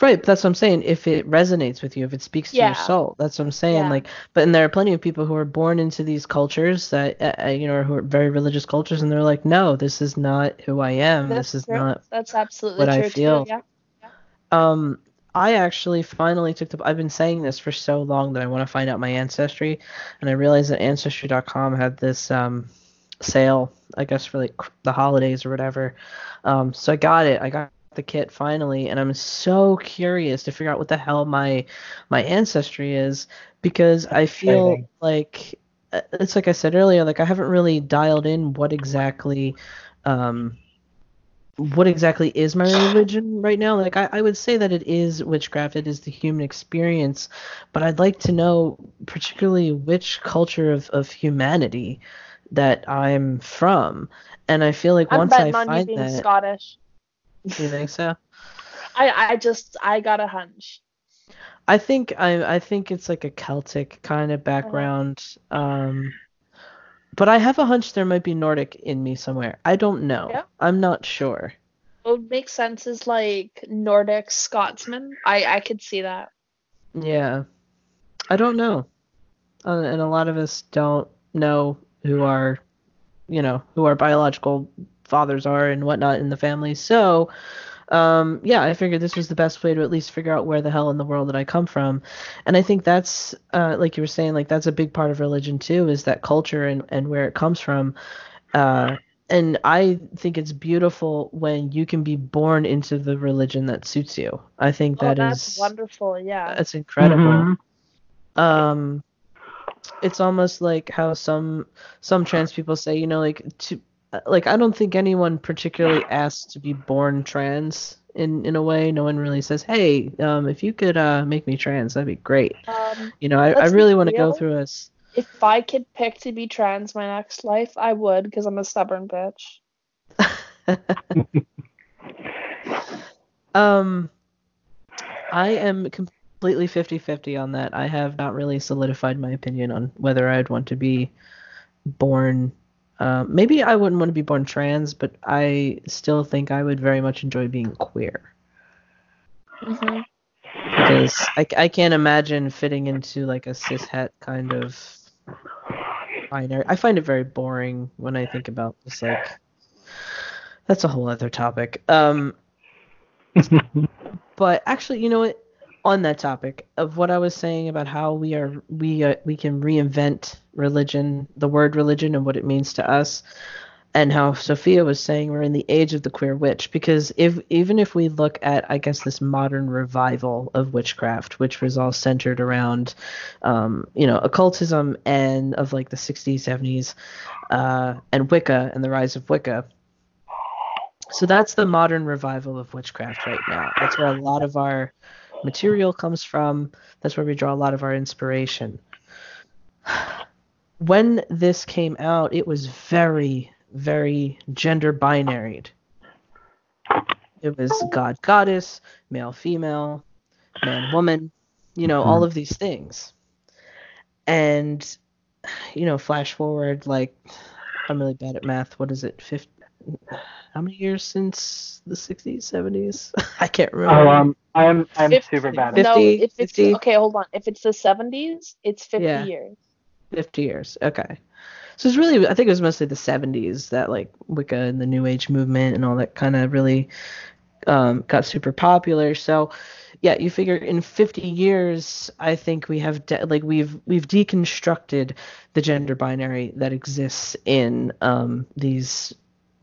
Right, but that's what I'm saying. If it resonates with you, if it speaks to Yeah. your soul, that's what I'm saying. Yeah. Like, but and there are plenty of people who are born into these cultures that, uh, uh, you know, who are very religious cultures, and they're like, no, this is not who I am. That's this is true. not. That's absolutely what I true feel. too. Yeah. Um, I actually finally took the. I've been saying this for so long that I want to find out my ancestry, and I realized that Ancestry.com had this um sale, I guess for like the holidays or whatever. Um, so I got it. I got the kit finally, and I'm so curious to figure out what the hell my my ancestry is because I feel Exciting. like uh, it's like I said earlier, like I haven't really dialed in what exactly um what exactly is my religion right now like I, I would say that it is witchcraft it is the human experience but i'd like to know particularly which culture of, of humanity that i'm from and i feel like I'm once i find being that Scottish. You think so I I just I got a hunch. I think I I think it's like a Celtic kind of background. Um, but I have a hunch there might be Nordic in me somewhere. I don't know. Yeah. I'm not sure. What would make sense is like Nordic Scotsman. I I could see that. Yeah. I don't know. Uh, and a lot of us don't know who our, you know, who our biological fathers are and whatnot in the family. So, um, yeah, I figured this was the best way to at least figure out where the hell in the world that I come from. And I think that's, uh, like you were saying, like that's a big part of religion too, is that culture and, and where it comes from. Uh, and I think it's beautiful when you can be born into the religion that suits you. I think oh, that's is wonderful. Yeah. that's incredible. Mhm. Um, it's almost like how some some trans people say, you know, like to like I don't think anyone particularly asks to be born trans in in a way. No one really says, hey, um, if you could uh make me trans, that'd be great. Um, You know, I, I really want to go through this. if I could pick to be trans my next life, I would because I'm a stubborn bitch. um, I am completely 50-50 on that. I have not really solidified my opinion on whether I'd want to be born. Uh, maybe I wouldn't want to be born trans, but I still think I would very much enjoy being queer hmm because I, I can't imagine fitting into like a cishet kind of binary. I find it very boring when I think about just like that's a whole other topic. Um, but actually, you know what? On that topic of what I was saying about how we are we uh, we can reinvent religion, the word religion, and what it means to us, and how Sophia was saying we're in the age of the queer witch because if even if we look at I guess this modern revival of witchcraft, which was all centered around, um, you know, occultism and of like the 60s, 70s, uh, and Wicca and the rise of Wicca So that's the modern revival of witchcraft right now. That's where a lot of our material comes from. That's where we draw a lot of our inspiration. When this came out, it was very, very gender binaried. It was god, goddess, male, female, man, woman, you know, all mm-hmm. of these things. And, you know, flash forward, like, I'm really bad at math. What is it? 50, how many years since the 60s, 70s? I can't remember. Oh, um, I'm I'm Fifty- super bad. no, 50, if it's 50. okay, hold on. If it's the 70s, it's 50 Yeah. years. 50 years. Okay. So it's really, I think it was mostly the 70s that like Wicca and the New Age movement and all that kind of really um, got super popular. So yeah, you figure in 50 years, I think we have de- like we've we've deconstructed the gender binary that exists in um, these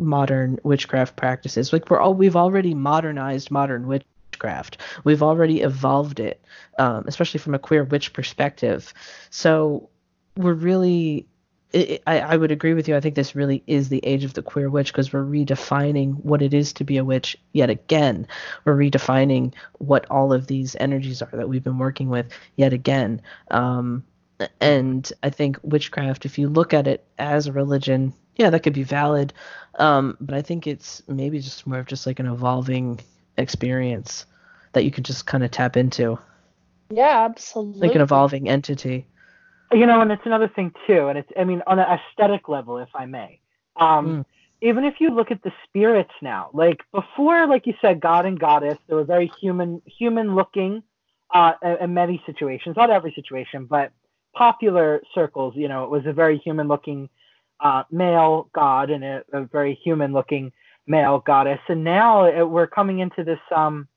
modern witchcraft practices. Like we're all we've already modernized modern witchcraft. We've already evolved it, um, especially from a queer witch perspective. So we're really I, I I would agree with you. I think this really is the age of the queer witch because we're redefining what it is to be a witch yet again. We're redefining what all of these energies are that we've been working with yet again. Um, and I think witchcraft, if you look at it as a religion, yeah, that could be valid. Um, but I think it's maybe just more of just like an evolving experience that you could just kind of tap into, Yeah, absolutely. like an evolving entity. you know, and it's another thing too, and it's I mean on an aesthetic level, if I may. Um, Mm. Even if you look at the spirits now, like before, like you said, God and Goddess, they were very human, human looking, uh, in, in many situations, not every situation, but popular circles, you know, it was a very human looking uh, male god and a, a very human looking male goddess, and now it, we're coming into this um,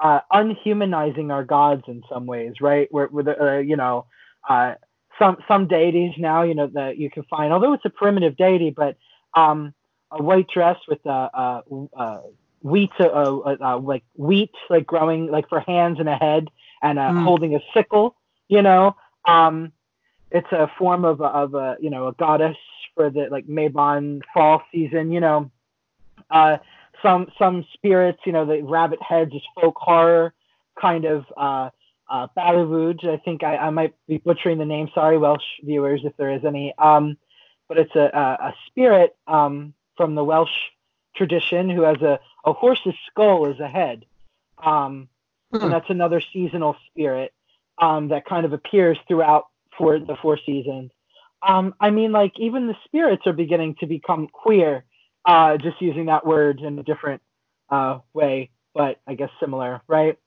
uh, unhumanizing our gods in some ways, right? Where, where the, uh, you know, uh, some some deities now, you know, that you can find, although it's a primitive deity, but um, a white dress with a, uh uh wheat, uh, uh, like wheat, like growing, like for hands and a head, and uh, Mm. holding a sickle, you know. Um, it's a form of a, of a you know a goddess for the like Mabon fall season, you know. Uh, some some spirits, you know, the rabbit heads is folk horror kind of uh, uh. I think I, I might be butchering the name. Sorry, Welsh viewers, if there is any. Um, but it's a, a, a spirit um, from the Welsh tradition who has a, a horse's skull as a head. Um, Hmm. And that's another seasonal spirit um, that kind of appears throughout for the four seasons. Um, I mean, like even the spirits are beginning to become queer, uh, just using that word in a different uh, way, but I guess similar, right?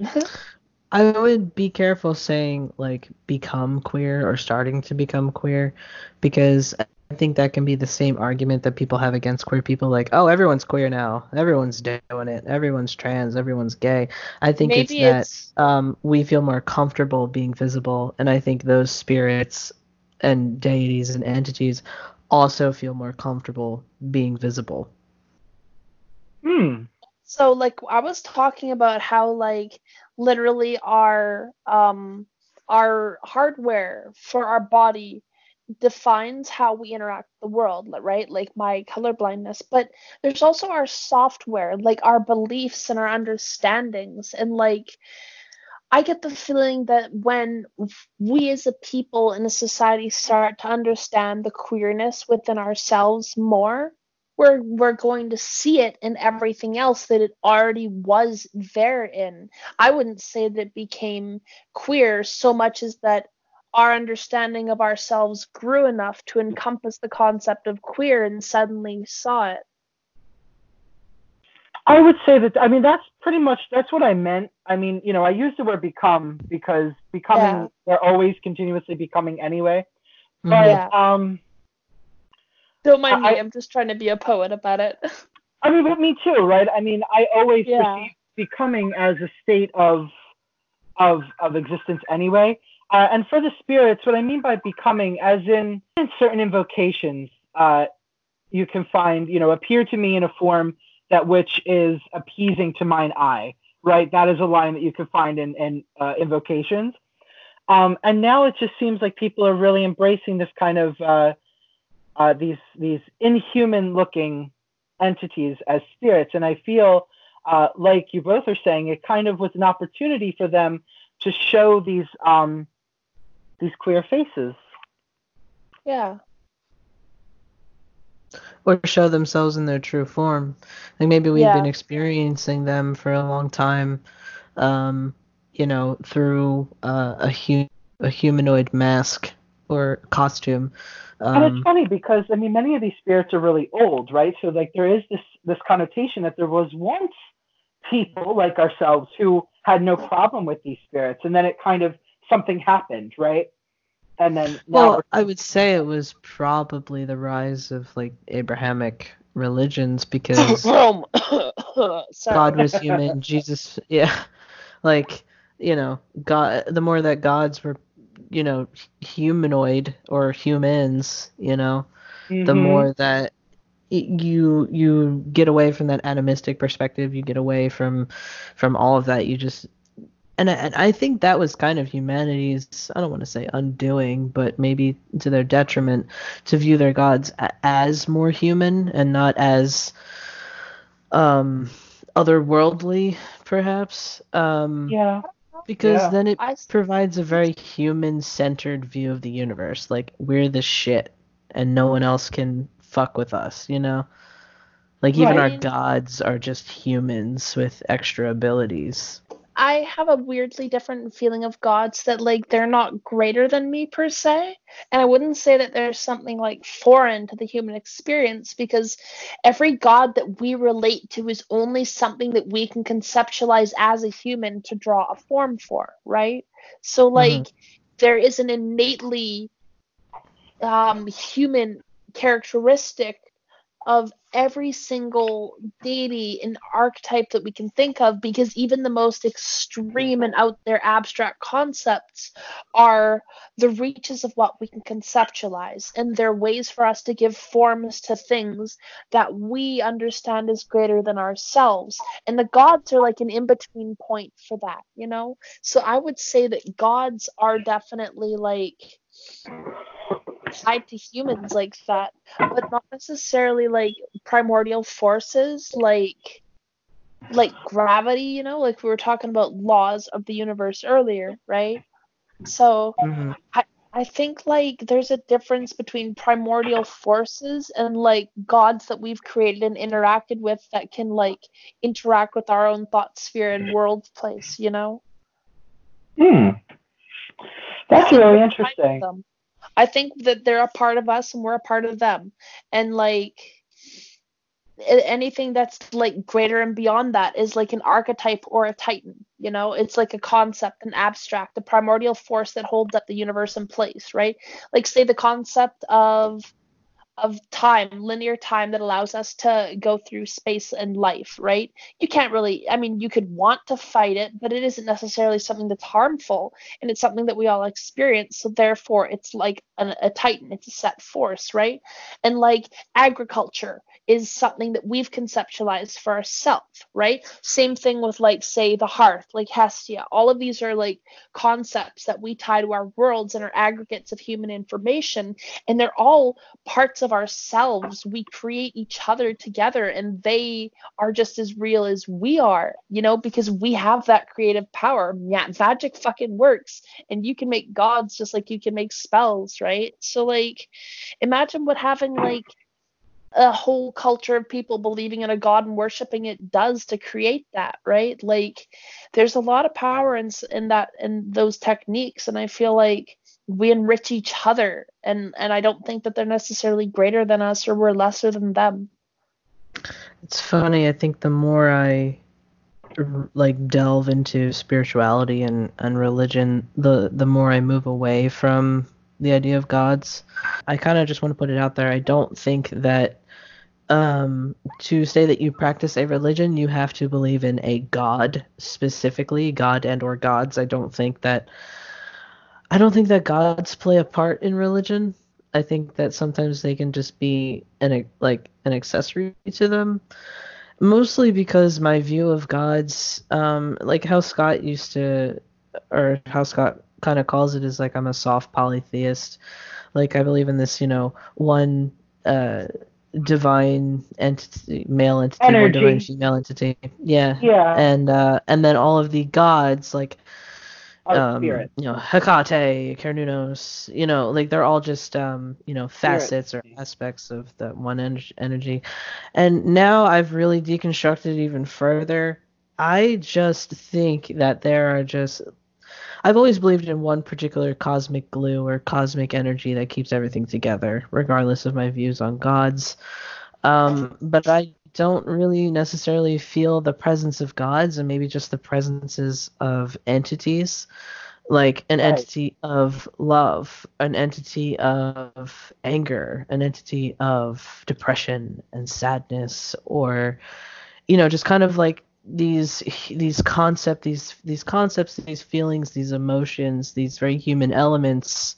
I would be careful saying like become queer or starting to become queer because I think that can be the same argument that people have against queer people like oh everyone's queer now. Everyone's doing it. Everyone's trans. Everyone's gay. I think Maybe it's that um, we feel more comfortable being visible and I think those spirits and deities and entities also feel more comfortable being visible Hmm. so like I was talking about how like literally our um our hardware for our body defines how we interact with the world, right? Like my color blindness, but there's also our software, like our beliefs and our understandings and like I get the feeling that when we as a people in a society start to understand the queerness within ourselves more, we're we're going to see it in everything else that it already was there in. I wouldn't say that it became queer so much as that our understanding of ourselves grew enough to encompass the concept of queer and suddenly saw it. I would say that I mean that's pretty much that's what I meant. I mean, you know, I use the word become because becoming Yeah. they're always continuously becoming anyway. Mhm. But Yeah. um Don't mind I- me, I'm just trying to be a poet about it. I mean, but me too, right? I mean, I always Yeah. perceive becoming as a state of of of existence anyway. Uh, and for the spirits, what I mean by becoming, as in, in certain invocations, uh, you can find, you know, appear to me in a form that which is appeasing to mine eye, right? That is a line that you can find in in uh, invocations. Um, and now it just seems like people are really embracing this kind of uh, uh, these these inhuman looking entities as spirits. And I feel uh, like you both are saying, it kind of was an opportunity for them to show these um, these queer faces. Yeah. Or show themselves in their true form. Like maybe we've Yeah. been experiencing them for a long time, um, you know, through uh, a hu- a humanoid mask or costume. and Um, it's funny because I mean, many of these spirits are really old, right? So like there is this this connotation that there was once people like ourselves who had no problem with these spirits, and then it kind of something happened, right? And then well, I would say it was probably the rise of like Abrahamic religions because. God was human, Jesus, yeah, like you know, God. The more that gods were, you know, humanoid or humans, you know, the Mhm. more that you you get away from that animistic perspective, you get away from from all of that. You just and I, and I think that was kind of humanity's I don't want to say undoing, but maybe to their detriment to view their gods a- as more human and not as um otherworldly perhaps. Um yeah, because Yeah. then it I s- provides a very human centered view of the universe like we're the shit and no one else can fuck with us you know? Like even our gods are just humans with extra abilities I have a weirdly different feeling of gods that like they're not greater than me per se. And I wouldn't say that there's something like foreign to the human experience because every god that we relate to is only something that we can conceptualize as a human to draw a form for, right? So like there is an innately um human characteristic of every single deity and archetype that we can think of because even the most extreme and out there abstract concepts are the reaches of what we can conceptualize and they're ways for us to give forms to things that we understand as greater than ourselves. And the gods are like an in-between point for that you know? So i would say that gods are definitely like tied to humans like that but not necessarily like primordial forces like like gravity you know like we were talking about laws of the universe earlier right so Mhm. i think like there's a difference between primordial forces and like gods that we've created and interacted with that can like interact with our own thought sphere and world place you know Hmm. That's I really we're interesting. I think that they're a part of us and we're a part of them. And like anything that's like greater and beyond that is like an archetype or a titan, you know? It's like a concept, an abstract, the primordial force that holds up the universe in place, right? Like say the concept of of time, linear time that allows us to go through space and life, right? You can't really, I mean, you could want to fight it, but it isn't necessarily something that's harmful and it's something that we all experience. So therefore, it's like an, a titan, it's a set force, right? And like agriculture is something that we've conceptualized for ourselves, right? Same thing with like say the hearth, like Hestia. All of these are like concepts that we tie to our worlds and are aggregates of human information, and they're all parts of ourselves. We create each other together, and they are just as real as we are, you know, because we have that creative power. Yeah, magic fucking works, and you can make gods just like you can make spells, right? So, like, imagine what having like a whole culture of people believing in a god and worshiping it does to create that, right? Like, there's a lot of power in in that in those techniques, and I feel like we enrich each other, and and I don't think that they're necessarily greater than us or we're lesser than them. It's funny. I think the more i like delve into spirituality and, and religion, the the more I move away from the idea of gods. I kind of just want to put it out there. I don't think that um, to say that you practice a religion, you have to believe in a god specifically, god and or gods. I don't think that I don't think that gods play a part in religion. I think that sometimes they can just be an like an accessory to them. Mostly because my view of gods, um, like how Scott used to, or how Scott kind of calls it, is like I'm a soft polytheist. Like I believe in this, you know, one uh, divine entity, male entity, one Energy. divine female entity. Yeah. Yeah. And uh, and then all of the gods like um, spirit. you know, Hecate, Cernunnos, you know, like they're all just um, you know, facets or aspects of that one ener- energy. And now I've really deconstructed even further. I just think that there are just I've always believed in one particular cosmic glue or cosmic energy that keeps everything together, regardless of my views on gods. Um, but I don't really necessarily feel the presence of gods and maybe just the presences of entities like an Right. entity of love an entity of anger an entity of depression and sadness or you know just kind of like these these concept these these concepts these feelings these emotions these very human elements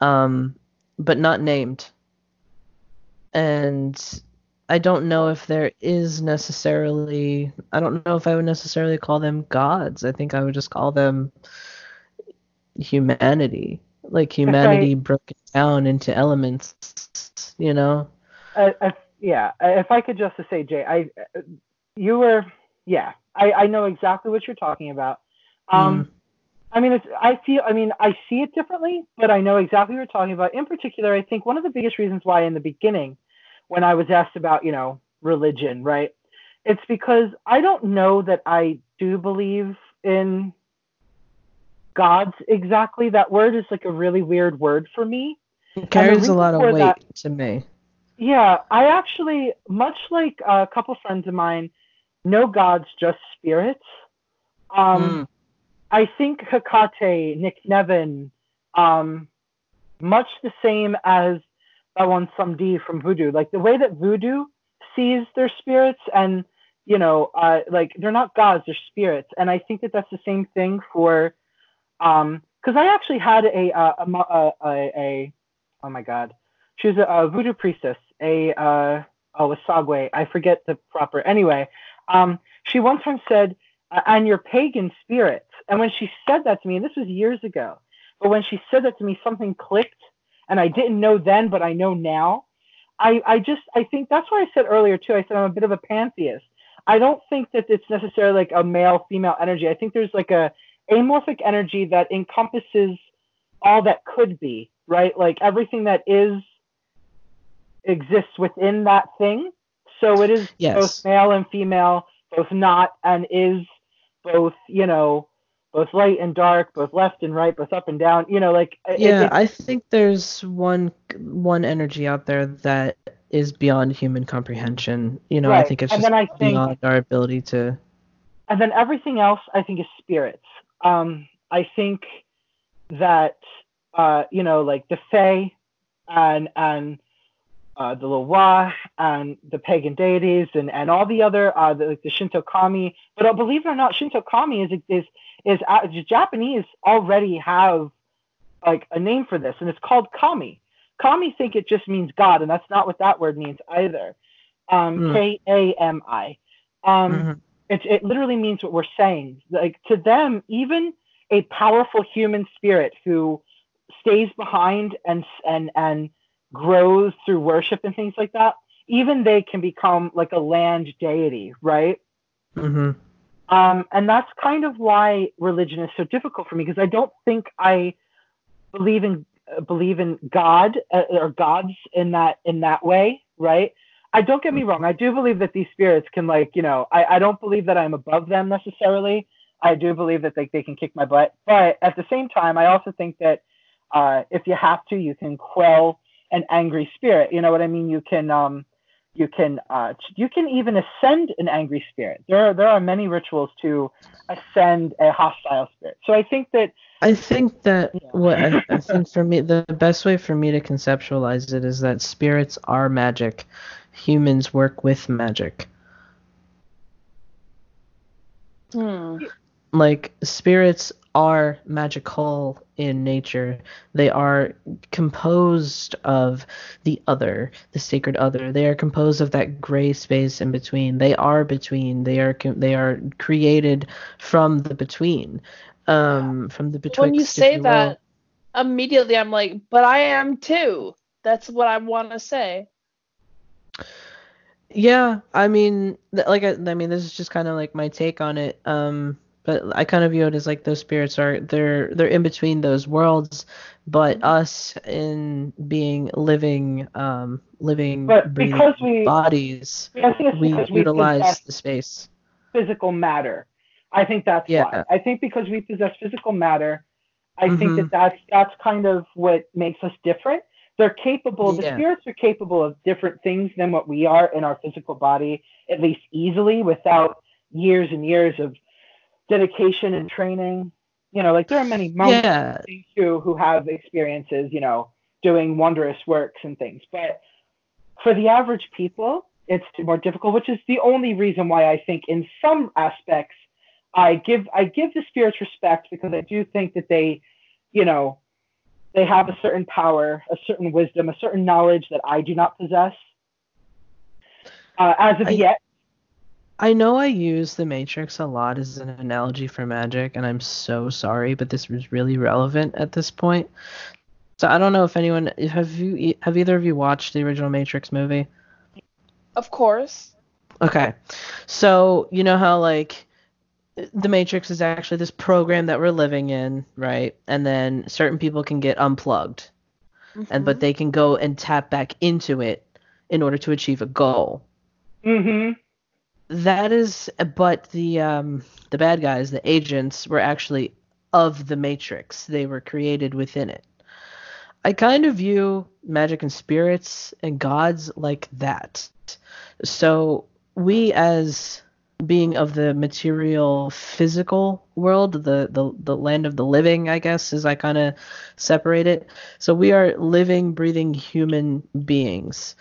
um but not named and I don't know if there is necessarily I don't know if I would necessarily call them gods. I think I would just call them humanity. Like humanity broken down into elements, you know? uh, uh, yeah, uh, if I could just say, Jay, I, uh, you were, yeah, I, I know exactly what you're talking about. Um, I mean, it's, I feel, I mean, I see it differently, but I know exactly what you're talking about. In particular, I think one of the biggest reasons why in the beginning, when I was asked about, you know, religion, right, it's because I don't know that I do believe in gods exactly. That word is like a really weird word for me. It carries a lot of weight that- to me. Yeah, I actually, much like a couple friends of mine, no gods, just spirits. Um, Mm. I think Hecate, Nicnevin, um, much the same as Baron Samedi from Voodoo. Like the way that Voodoo sees their spirits, and you know, uh, like they're not gods, they're spirits. And I think that that's the same thing for, um, because I actually had a, uh, a, a, a, oh my God, she was a, a voodoo priestess, a uh, oh a Sagwe, I forget the proper. Anyway, um, she one time said, "And your pagan spirits." And when she said that to me, and this was years ago, but when she said that to me, something clicked, and I didn't know then, but I know now. I I just I think that's why I said earlier too. I said I'm a bit of a pantheist. I don't think that it's necessarily like a male female energy. I think there's like a amorphic energy that encompasses all that could be, right? Like everything that is exists within that thing. So it is Yes. both male and female, both not and is both, you know, both light and dark, both left and right, both up and down. You know, like Yeah, it- I think there's one one energy out there that is beyond human comprehension. You know, I think it's and just think- beyond our ability to. and then everything else I think is spirits. Um, I think that uh, you know, like the Fae and and uh, the Loa and the pagan deities and, and all the other uh, the, like the Shinto kami. But uh, believe it or not, Shinto kami is is is uh, the Japanese already have like a name for this, and it's called kami. Kami think it just means God, and that's not what that word means either. Um, Hmm. K A M I. Um, Mhm. it, it literally means what we're saying. Like to them, even a powerful human spirit who stays behind and and and grows through worship and things like that, even they can become like a land deity, right? Mhm. Um, and that's kind of why religion is so difficult for me because I don't think I believe in uh, believe in God uh, or gods in that in that way, right? I don't get me wrong. I do believe that these spirits can like you know I, I don't believe that I'm above them necessarily. I do believe that they, they can kick my butt, but at the same time, I also think that uh, if you have to, you can quell an angry spirit. You know what I mean? You can um, you can uh, you can even ascend an angry spirit. There are there are many rituals to ascend a hostile spirit. So I think that I think that Yeah. what I, I think for me the best way for me to conceptualize it is that spirits are magic. Humans work with magic. Hmm. like spirits are magical in nature. They are composed of the other, the sacred other. They are composed of that gray space in between. They are between. They are they are created from the between. Um from the betwixt. when you say will. that, immediately I'm like, but I am too. That's what I want to say. Yeah, I mean, like I, I mean, this is just kind of like my take on it. Um, but I kind of view it as like those spirits are they're they're in between those worlds, but Mhm. us in being living um living But because we- bodies, think we utilize the space. physical matter. I think that's Yeah. why. I think because we possess physical matter, I think Mhm. that that's that's kind of what makes us different. They're capable. The Yeah. spirits are capable of different things than what we are in our physical body, at least easily, without years and years of dedication and training. You know, like there are many monks Yeah, too who have experiences, you know, doing wondrous works and things. But for the average people, it's more difficult, which is the only reason why I think in some aspects I give I give the spirits respect because I do think that they, you know, they have a certain power, a certain wisdom, a certain knowledge that I do not possess. Uh, as of I- yet, I know I use the Matrix a lot as an analogy for magic, and I'm so sorry, but this was really relevant at this point. So I don't know if anyone have you have either of you watched the original Matrix movie? Of course. Okay. So, you know how like the Matrix is actually this program that we're living in, right? And then certain people can get unplugged and but Mhm. they can go and tap back into it in order to achieve a goal. hmm That is but the um the bad guys, the agents were actually of the Matrix. They were created within it. I kind of view magic and spirits and gods like that. So we as being of the material physical world, the the, the land of the living, I guess, as I kind of separate it. So we are living, breathing human beings.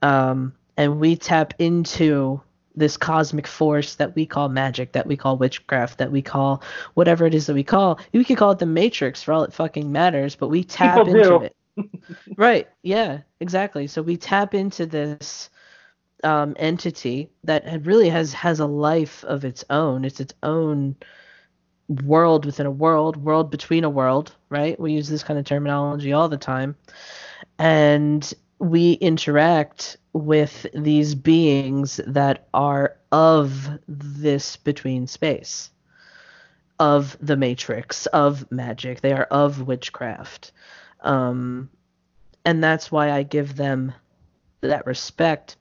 Um, and we tap into this cosmic force that we call magic, that we call witchcraft, that we call whatever it is that we call. We could call it the Matrix for all it fucking matters, but we tap People into do. it. right. Yeah. Exactly. So we tap into this um, entity that really has has a life of its own. It's its own world within a world, world between a world. Right. We use this kind of terminology all the time, and we interact with these beings that are of this between space of the matrix of magic. They are of witchcraft. Um, and that's why i give them that respect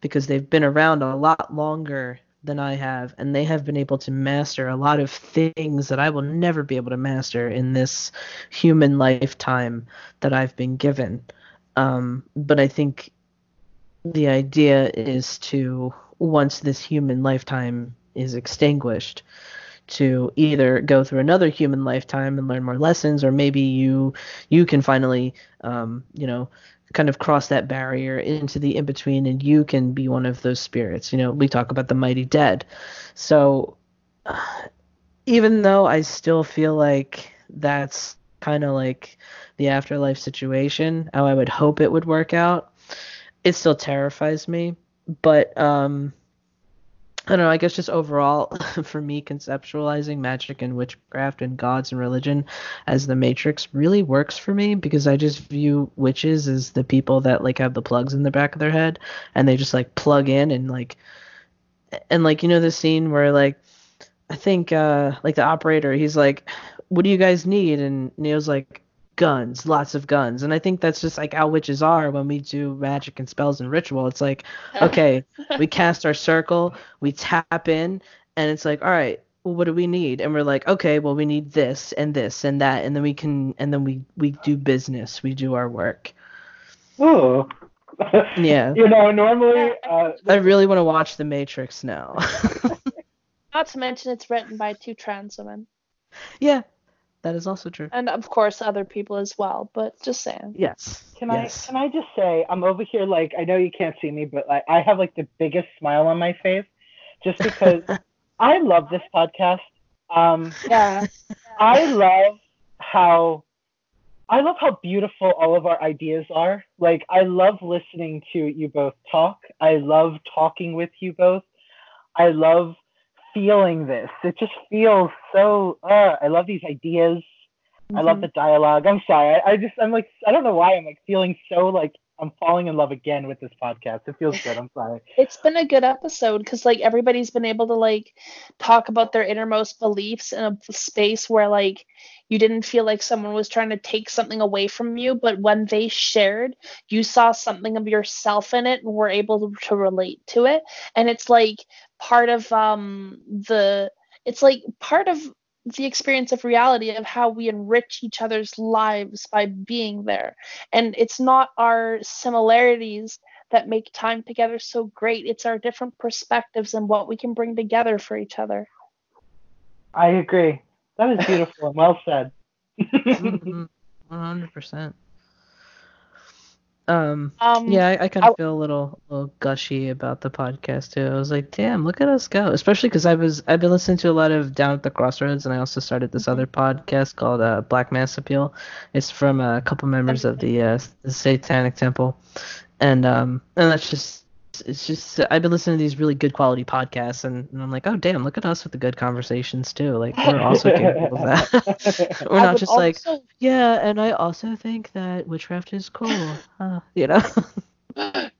because they've been around a lot longer than i have and they have been able to master a lot of things that i will never be able to master in this human lifetime that i've been given um, but i think the idea is to once this human lifetime is extinguished to either go through another human lifetime and learn more lessons or maybe you you can finally um, you know kind of cross that barrier into the in between and you can be one of those spirits. You know we talk about the mighty dead. So even though i still feel like that's kind of like the afterlife situation how i would hope it would work out. It still terrifies me but um I don't know, I guess just overall for me conceptualizing magic and witchcraft and gods and religion as the matrix really works for me because I just view witches as the people that like have the plugs in the back of their head and they just like plug in and like and like you know the scene where like I think uh like the operator he's like what do you guys need and Neo's like guns, lots of guns. And I think that's just like how witches are when we do magic and spells and ritual. It's like, okay, we cast our circle, we tap in, and it's like, all right, well, what do we need? And we're like, okay, well, we need this and this and that, and then we can, and then we we do business, we do our work. Oh. Yeah. you know, normally, uh, I really want to watch The Matrix now. Not to mention it's written by two trans women. yeah, that is also true. And of course other people as well, but just saying. Yes. Can yes. I can I just say I'm over here like I know you can't see me, but like I have like the biggest smile on my face just because I love this podcast. Um, Yeah. I love how I love how beautiful all of our ideas are. Like I love listening to you both talk. I love talking with you both. I love feeling this. It just feels so uh I love these ideas. I love the dialogue. I'm sorry. I, I just I'm like I don't know why I'm like feeling so like I'm falling in love again with this podcast. It feels good. I'm sorry. It's been a good episode because like everybody's been able to like talk about their innermost beliefs in a space where like you didn't feel like someone was trying to take something away from you, but when they shared, you saw something of yourself in it and were able to relate to it. And it's like part of um the it's like part of the experience of reality of how we enrich each other's lives by being there. And it's not our similarities that make time together so great, it's our different perspectives and what we can bring together for each other. I agree. That is beautiful and well said. Mhm. 100%. Um, Um, yeah, I, I kind of feel a little, little gushy about the podcast too. I was like, damn, look at us go. Especially because I was, I've been listening to a lot of Down at the Crossroads, and I also started this other podcast called uh, Black Mass Appeal. It's from a couple members of the, uh, the Satanic Temple, and um, and that's just, it's just, I've been listening to these really good quality podcasts, and, and I'm like, oh damn, look at us with the good conversations too. Like we're also capable of that. we're I not just like, yeah, and I also think that witchcraft is cool. Huh, you know?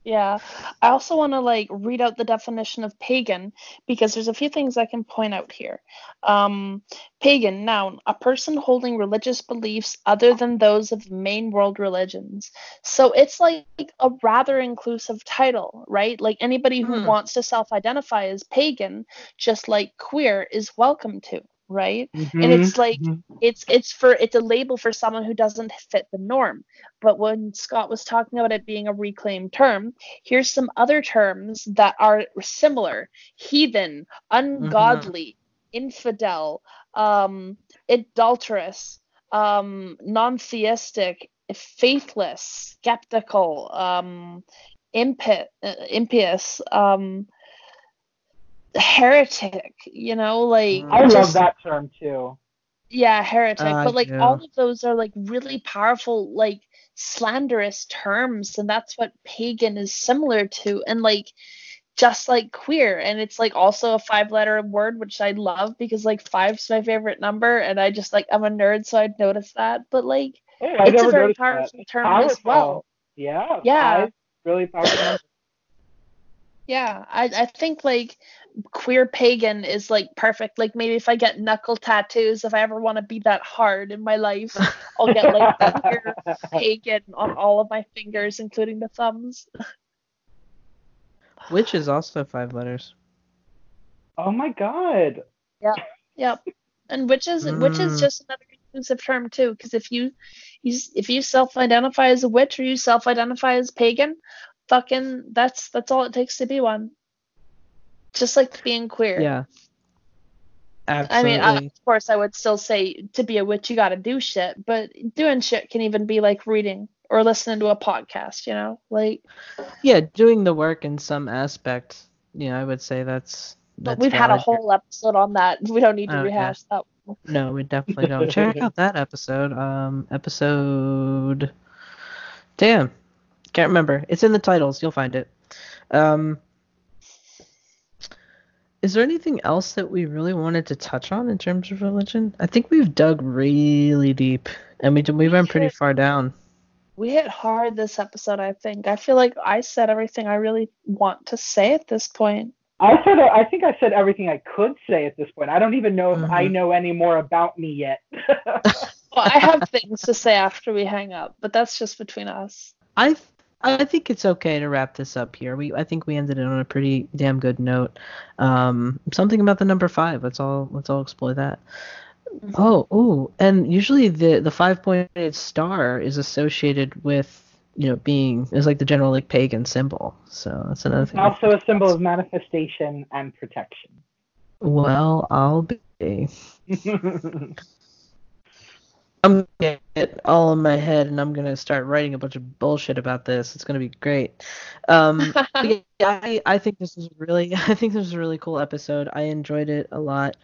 Yeah. I also want to like read out the definition of pagan because there's a few things I can point out here. Um, pagan, noun, a person holding religious beliefs other than those of the main world religions. So it's like a rather inclusive title, right? Like anybody who Hmm. wants to self identify as pagan, just like queer, is welcome to, right? And it's like Mhm. it's it's for it's a label for someone who doesn't fit the norm but when scott was talking about it being a reclaimed term here's some other terms that are similar heathen ungodly infidel um adulterous um non-theistic faithless skeptical um impi- uh, impious um heretic you know like I love that term too. yeah, heretic. Ah, but like yeah. all of those are like really powerful, like slanderous terms, and that's what pagan is similar to. And like just like queer, and it's like also a five letter word, which I love because like five's my favorite number, and I just like I'm a nerd, so I'd notice that. But like Hey, it's a very powerful that. term as well. Yeah. Yeah. five really powerful. Number. Yeah, I I think like queer pagan is like perfect. Like maybe if I get knuckle tattoos, if I ever want to be that hard in my life, I'll get like that queer pagan on all of my fingers, including the thumbs. Witch is also five letters. oh my god. Yeah. Yep. And which is which is Mm. just another inclusive term too, because if you, you if you self-identify as a witch or you self-identify as pagan, fucking that's that's all it takes to be one. Just like being queer. Yeah. Absolutely. I mean, of course, I would still say to be a witch, you got to do shit, but doing shit can even be like reading or listening to a podcast, you know? Like, yeah, doing the work in some aspect. Yeah, I would say that's. but we've had a whole episode on that. We don't need to Oh, yeah. rehash that. No, we definitely don't. Check out that episode. Um, episode. Damn, can't remember. It's in the titles. You'll find it. Um, is there anything else that we really wanted to touch on in terms of religion? I think we've dug really deep, and we we went pretty far down. We hit hard this episode, I think. I feel like I said everything I really want to say at this point. I said I think I said everything I could say at this point. I don't even know if I Mhm. know any more about me yet. Well, I have things to say after we hang up, but that's just between us. I I think it's okay to wrap this up here. We I think we ended it on a pretty damn good note. Um, something about the number five. Let's all let's all explore that. Mhm. Oh, ooh, and usually the the five pointed star is associated with you know being is like the general like pagan symbol. So that's another thing. also a symbol of manifestation and protection. Well, I'll be. I'm gonna get it all in my head, and I'm gonna start writing a bunch of bullshit about this. It's gonna be great. Um, yeah, I I think this is really I think this was a really cool episode. I enjoyed it a lot.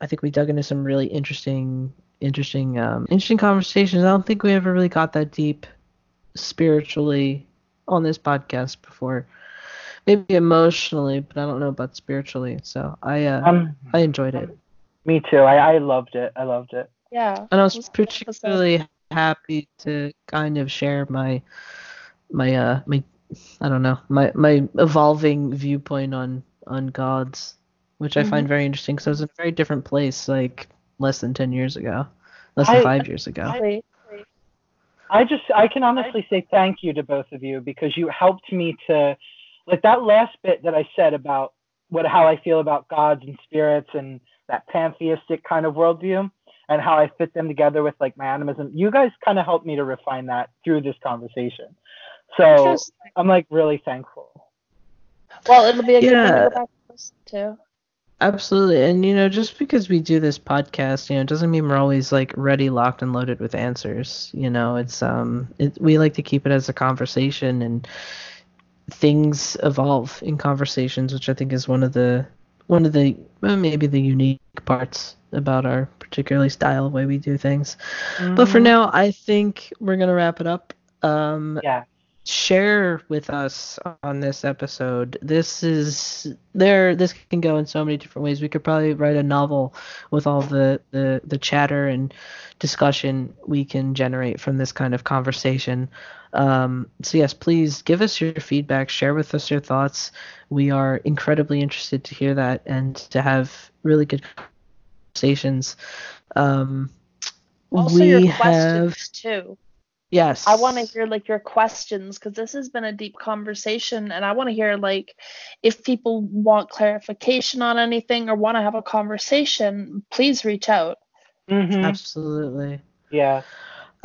I think we dug into some really interesting interesting um interesting conversations. I don't think we ever really got that deep spiritually on this podcast before. Maybe emotionally, but I don't know about spiritually. So I uh, um, I enjoyed it. me too. I, I loved it. I loved it. Yeah. And I was It was a particularly happy to kind of share my my uh my I don't know my my evolving viewpoint on on gods, which I find very interesting because I was in a very different place like less than ten years ago, less than I- five years ago. Exactly. I just I can honestly say thank you to both of you because you helped me to like that last bit that I said about what how I feel about gods and spirits and that pantheistic kind of worldview and how I fit them together with like my animism. You guys kind of helped me to refine that through this conversation. So I'm like really thankful. Well, it'll be a good one Yeah. to go back and listen to. Absolutely. And you know, just because we do this podcast, you know, doesn't mean we're always like ready, locked and loaded with answers. You know, it's um it, we like to keep it as a conversation and things evolve in conversations, which I think is one of the one of the well, maybe the unique parts about our particularly style way we do things. But for Mhm. now, I think we're going to wrap it up. Um yeah. share with us on this episode. This is there. This can go in so many different ways. We could probably write a novel with all the the the chatter and discussion we can generate from this kind of conversation. Um, so yes, please give us your feedback. Share with us your thoughts. We are incredibly interested to hear that and to have really good conversations. Um, Also, we your have questions too. yes. I want to hear like your questions because this has been a deep conversation, and I want to hear like if people want clarification on anything or want to have a conversation, please reach out. Mhm. Absolutely. Yeah.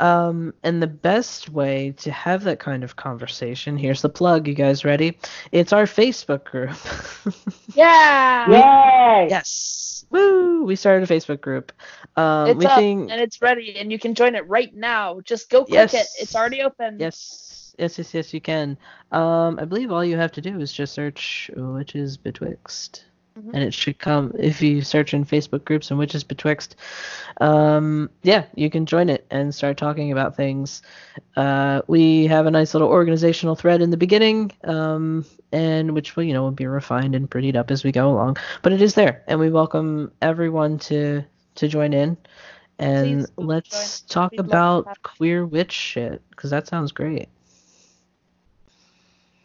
Um, and the best way to have that kind of conversation, here's the plug, you guys ready? It's our Facebook group. Yeah, Yay! yes. Woo! We started a Facebook group. Um, it's we up think and it's ready, and you can join it right now. Just go click it; it's already open. yes, yes, yes, yes, you can. Um, I believe all you have to do is just search Witches Betwixt. Mhm. And it should come if you search in Facebook groups and Witches Betwixt. Um, yeah, you can join it and start talking about things. Uh, we have a nice little organizational thread in the beginning, um, and which will you know will be refined and prettied up as we go along. But it is there, and we welcome everyone to to join in. And Please let's join. talk We'd about queer witch shit because that sounds great.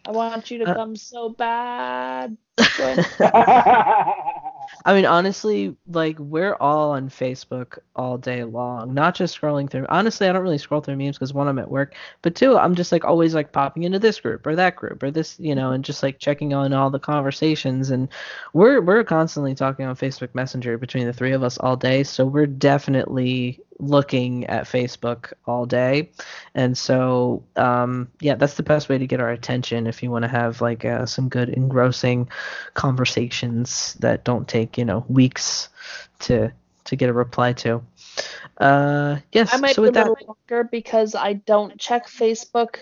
I want you to Uh, come so bad. I mean, honestly, like we're all on Facebook all day long, not just scrolling through. Honestly, I don't really scroll through memes because one, I'm at work, but two, I'm just like always like popping into this group or that group or this, you know, and just like checking on all the conversations. And we're we're constantly talking on Facebook Messenger between the three of us all day, so we're definitely looking at Facebook all day. And so, um, yeah, that's the best way to get our attention if you want to have like uh, some good engrossing conversations that don't take you know weeks to to get a reply to. Uh, yes. I might so be a with that, little longer because I don't check Facebook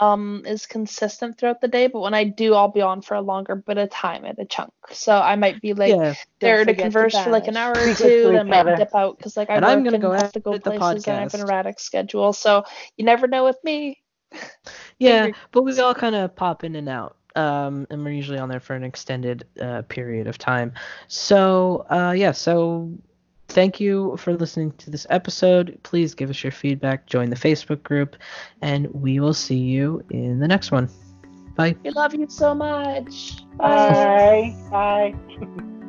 um is consistent throughout the day, but when I do, I'll be on for a longer bit of time at a chunk. So I might be like yeah, there to forget to converse for like an hour or two, and then might dip out because like I And work I'm gonna and go have to go places and I have an erratic schedule. So you never know with me. yeah, but we all kind of pop in and out. Um, and we're usually on there for an extended uh, period of time. So, uh, yeah, so thank you for listening to this episode. Please give us your feedback, join the Facebook group, and we will see you in the next one. Bye. We love you so much. Bye. Bye. Bye.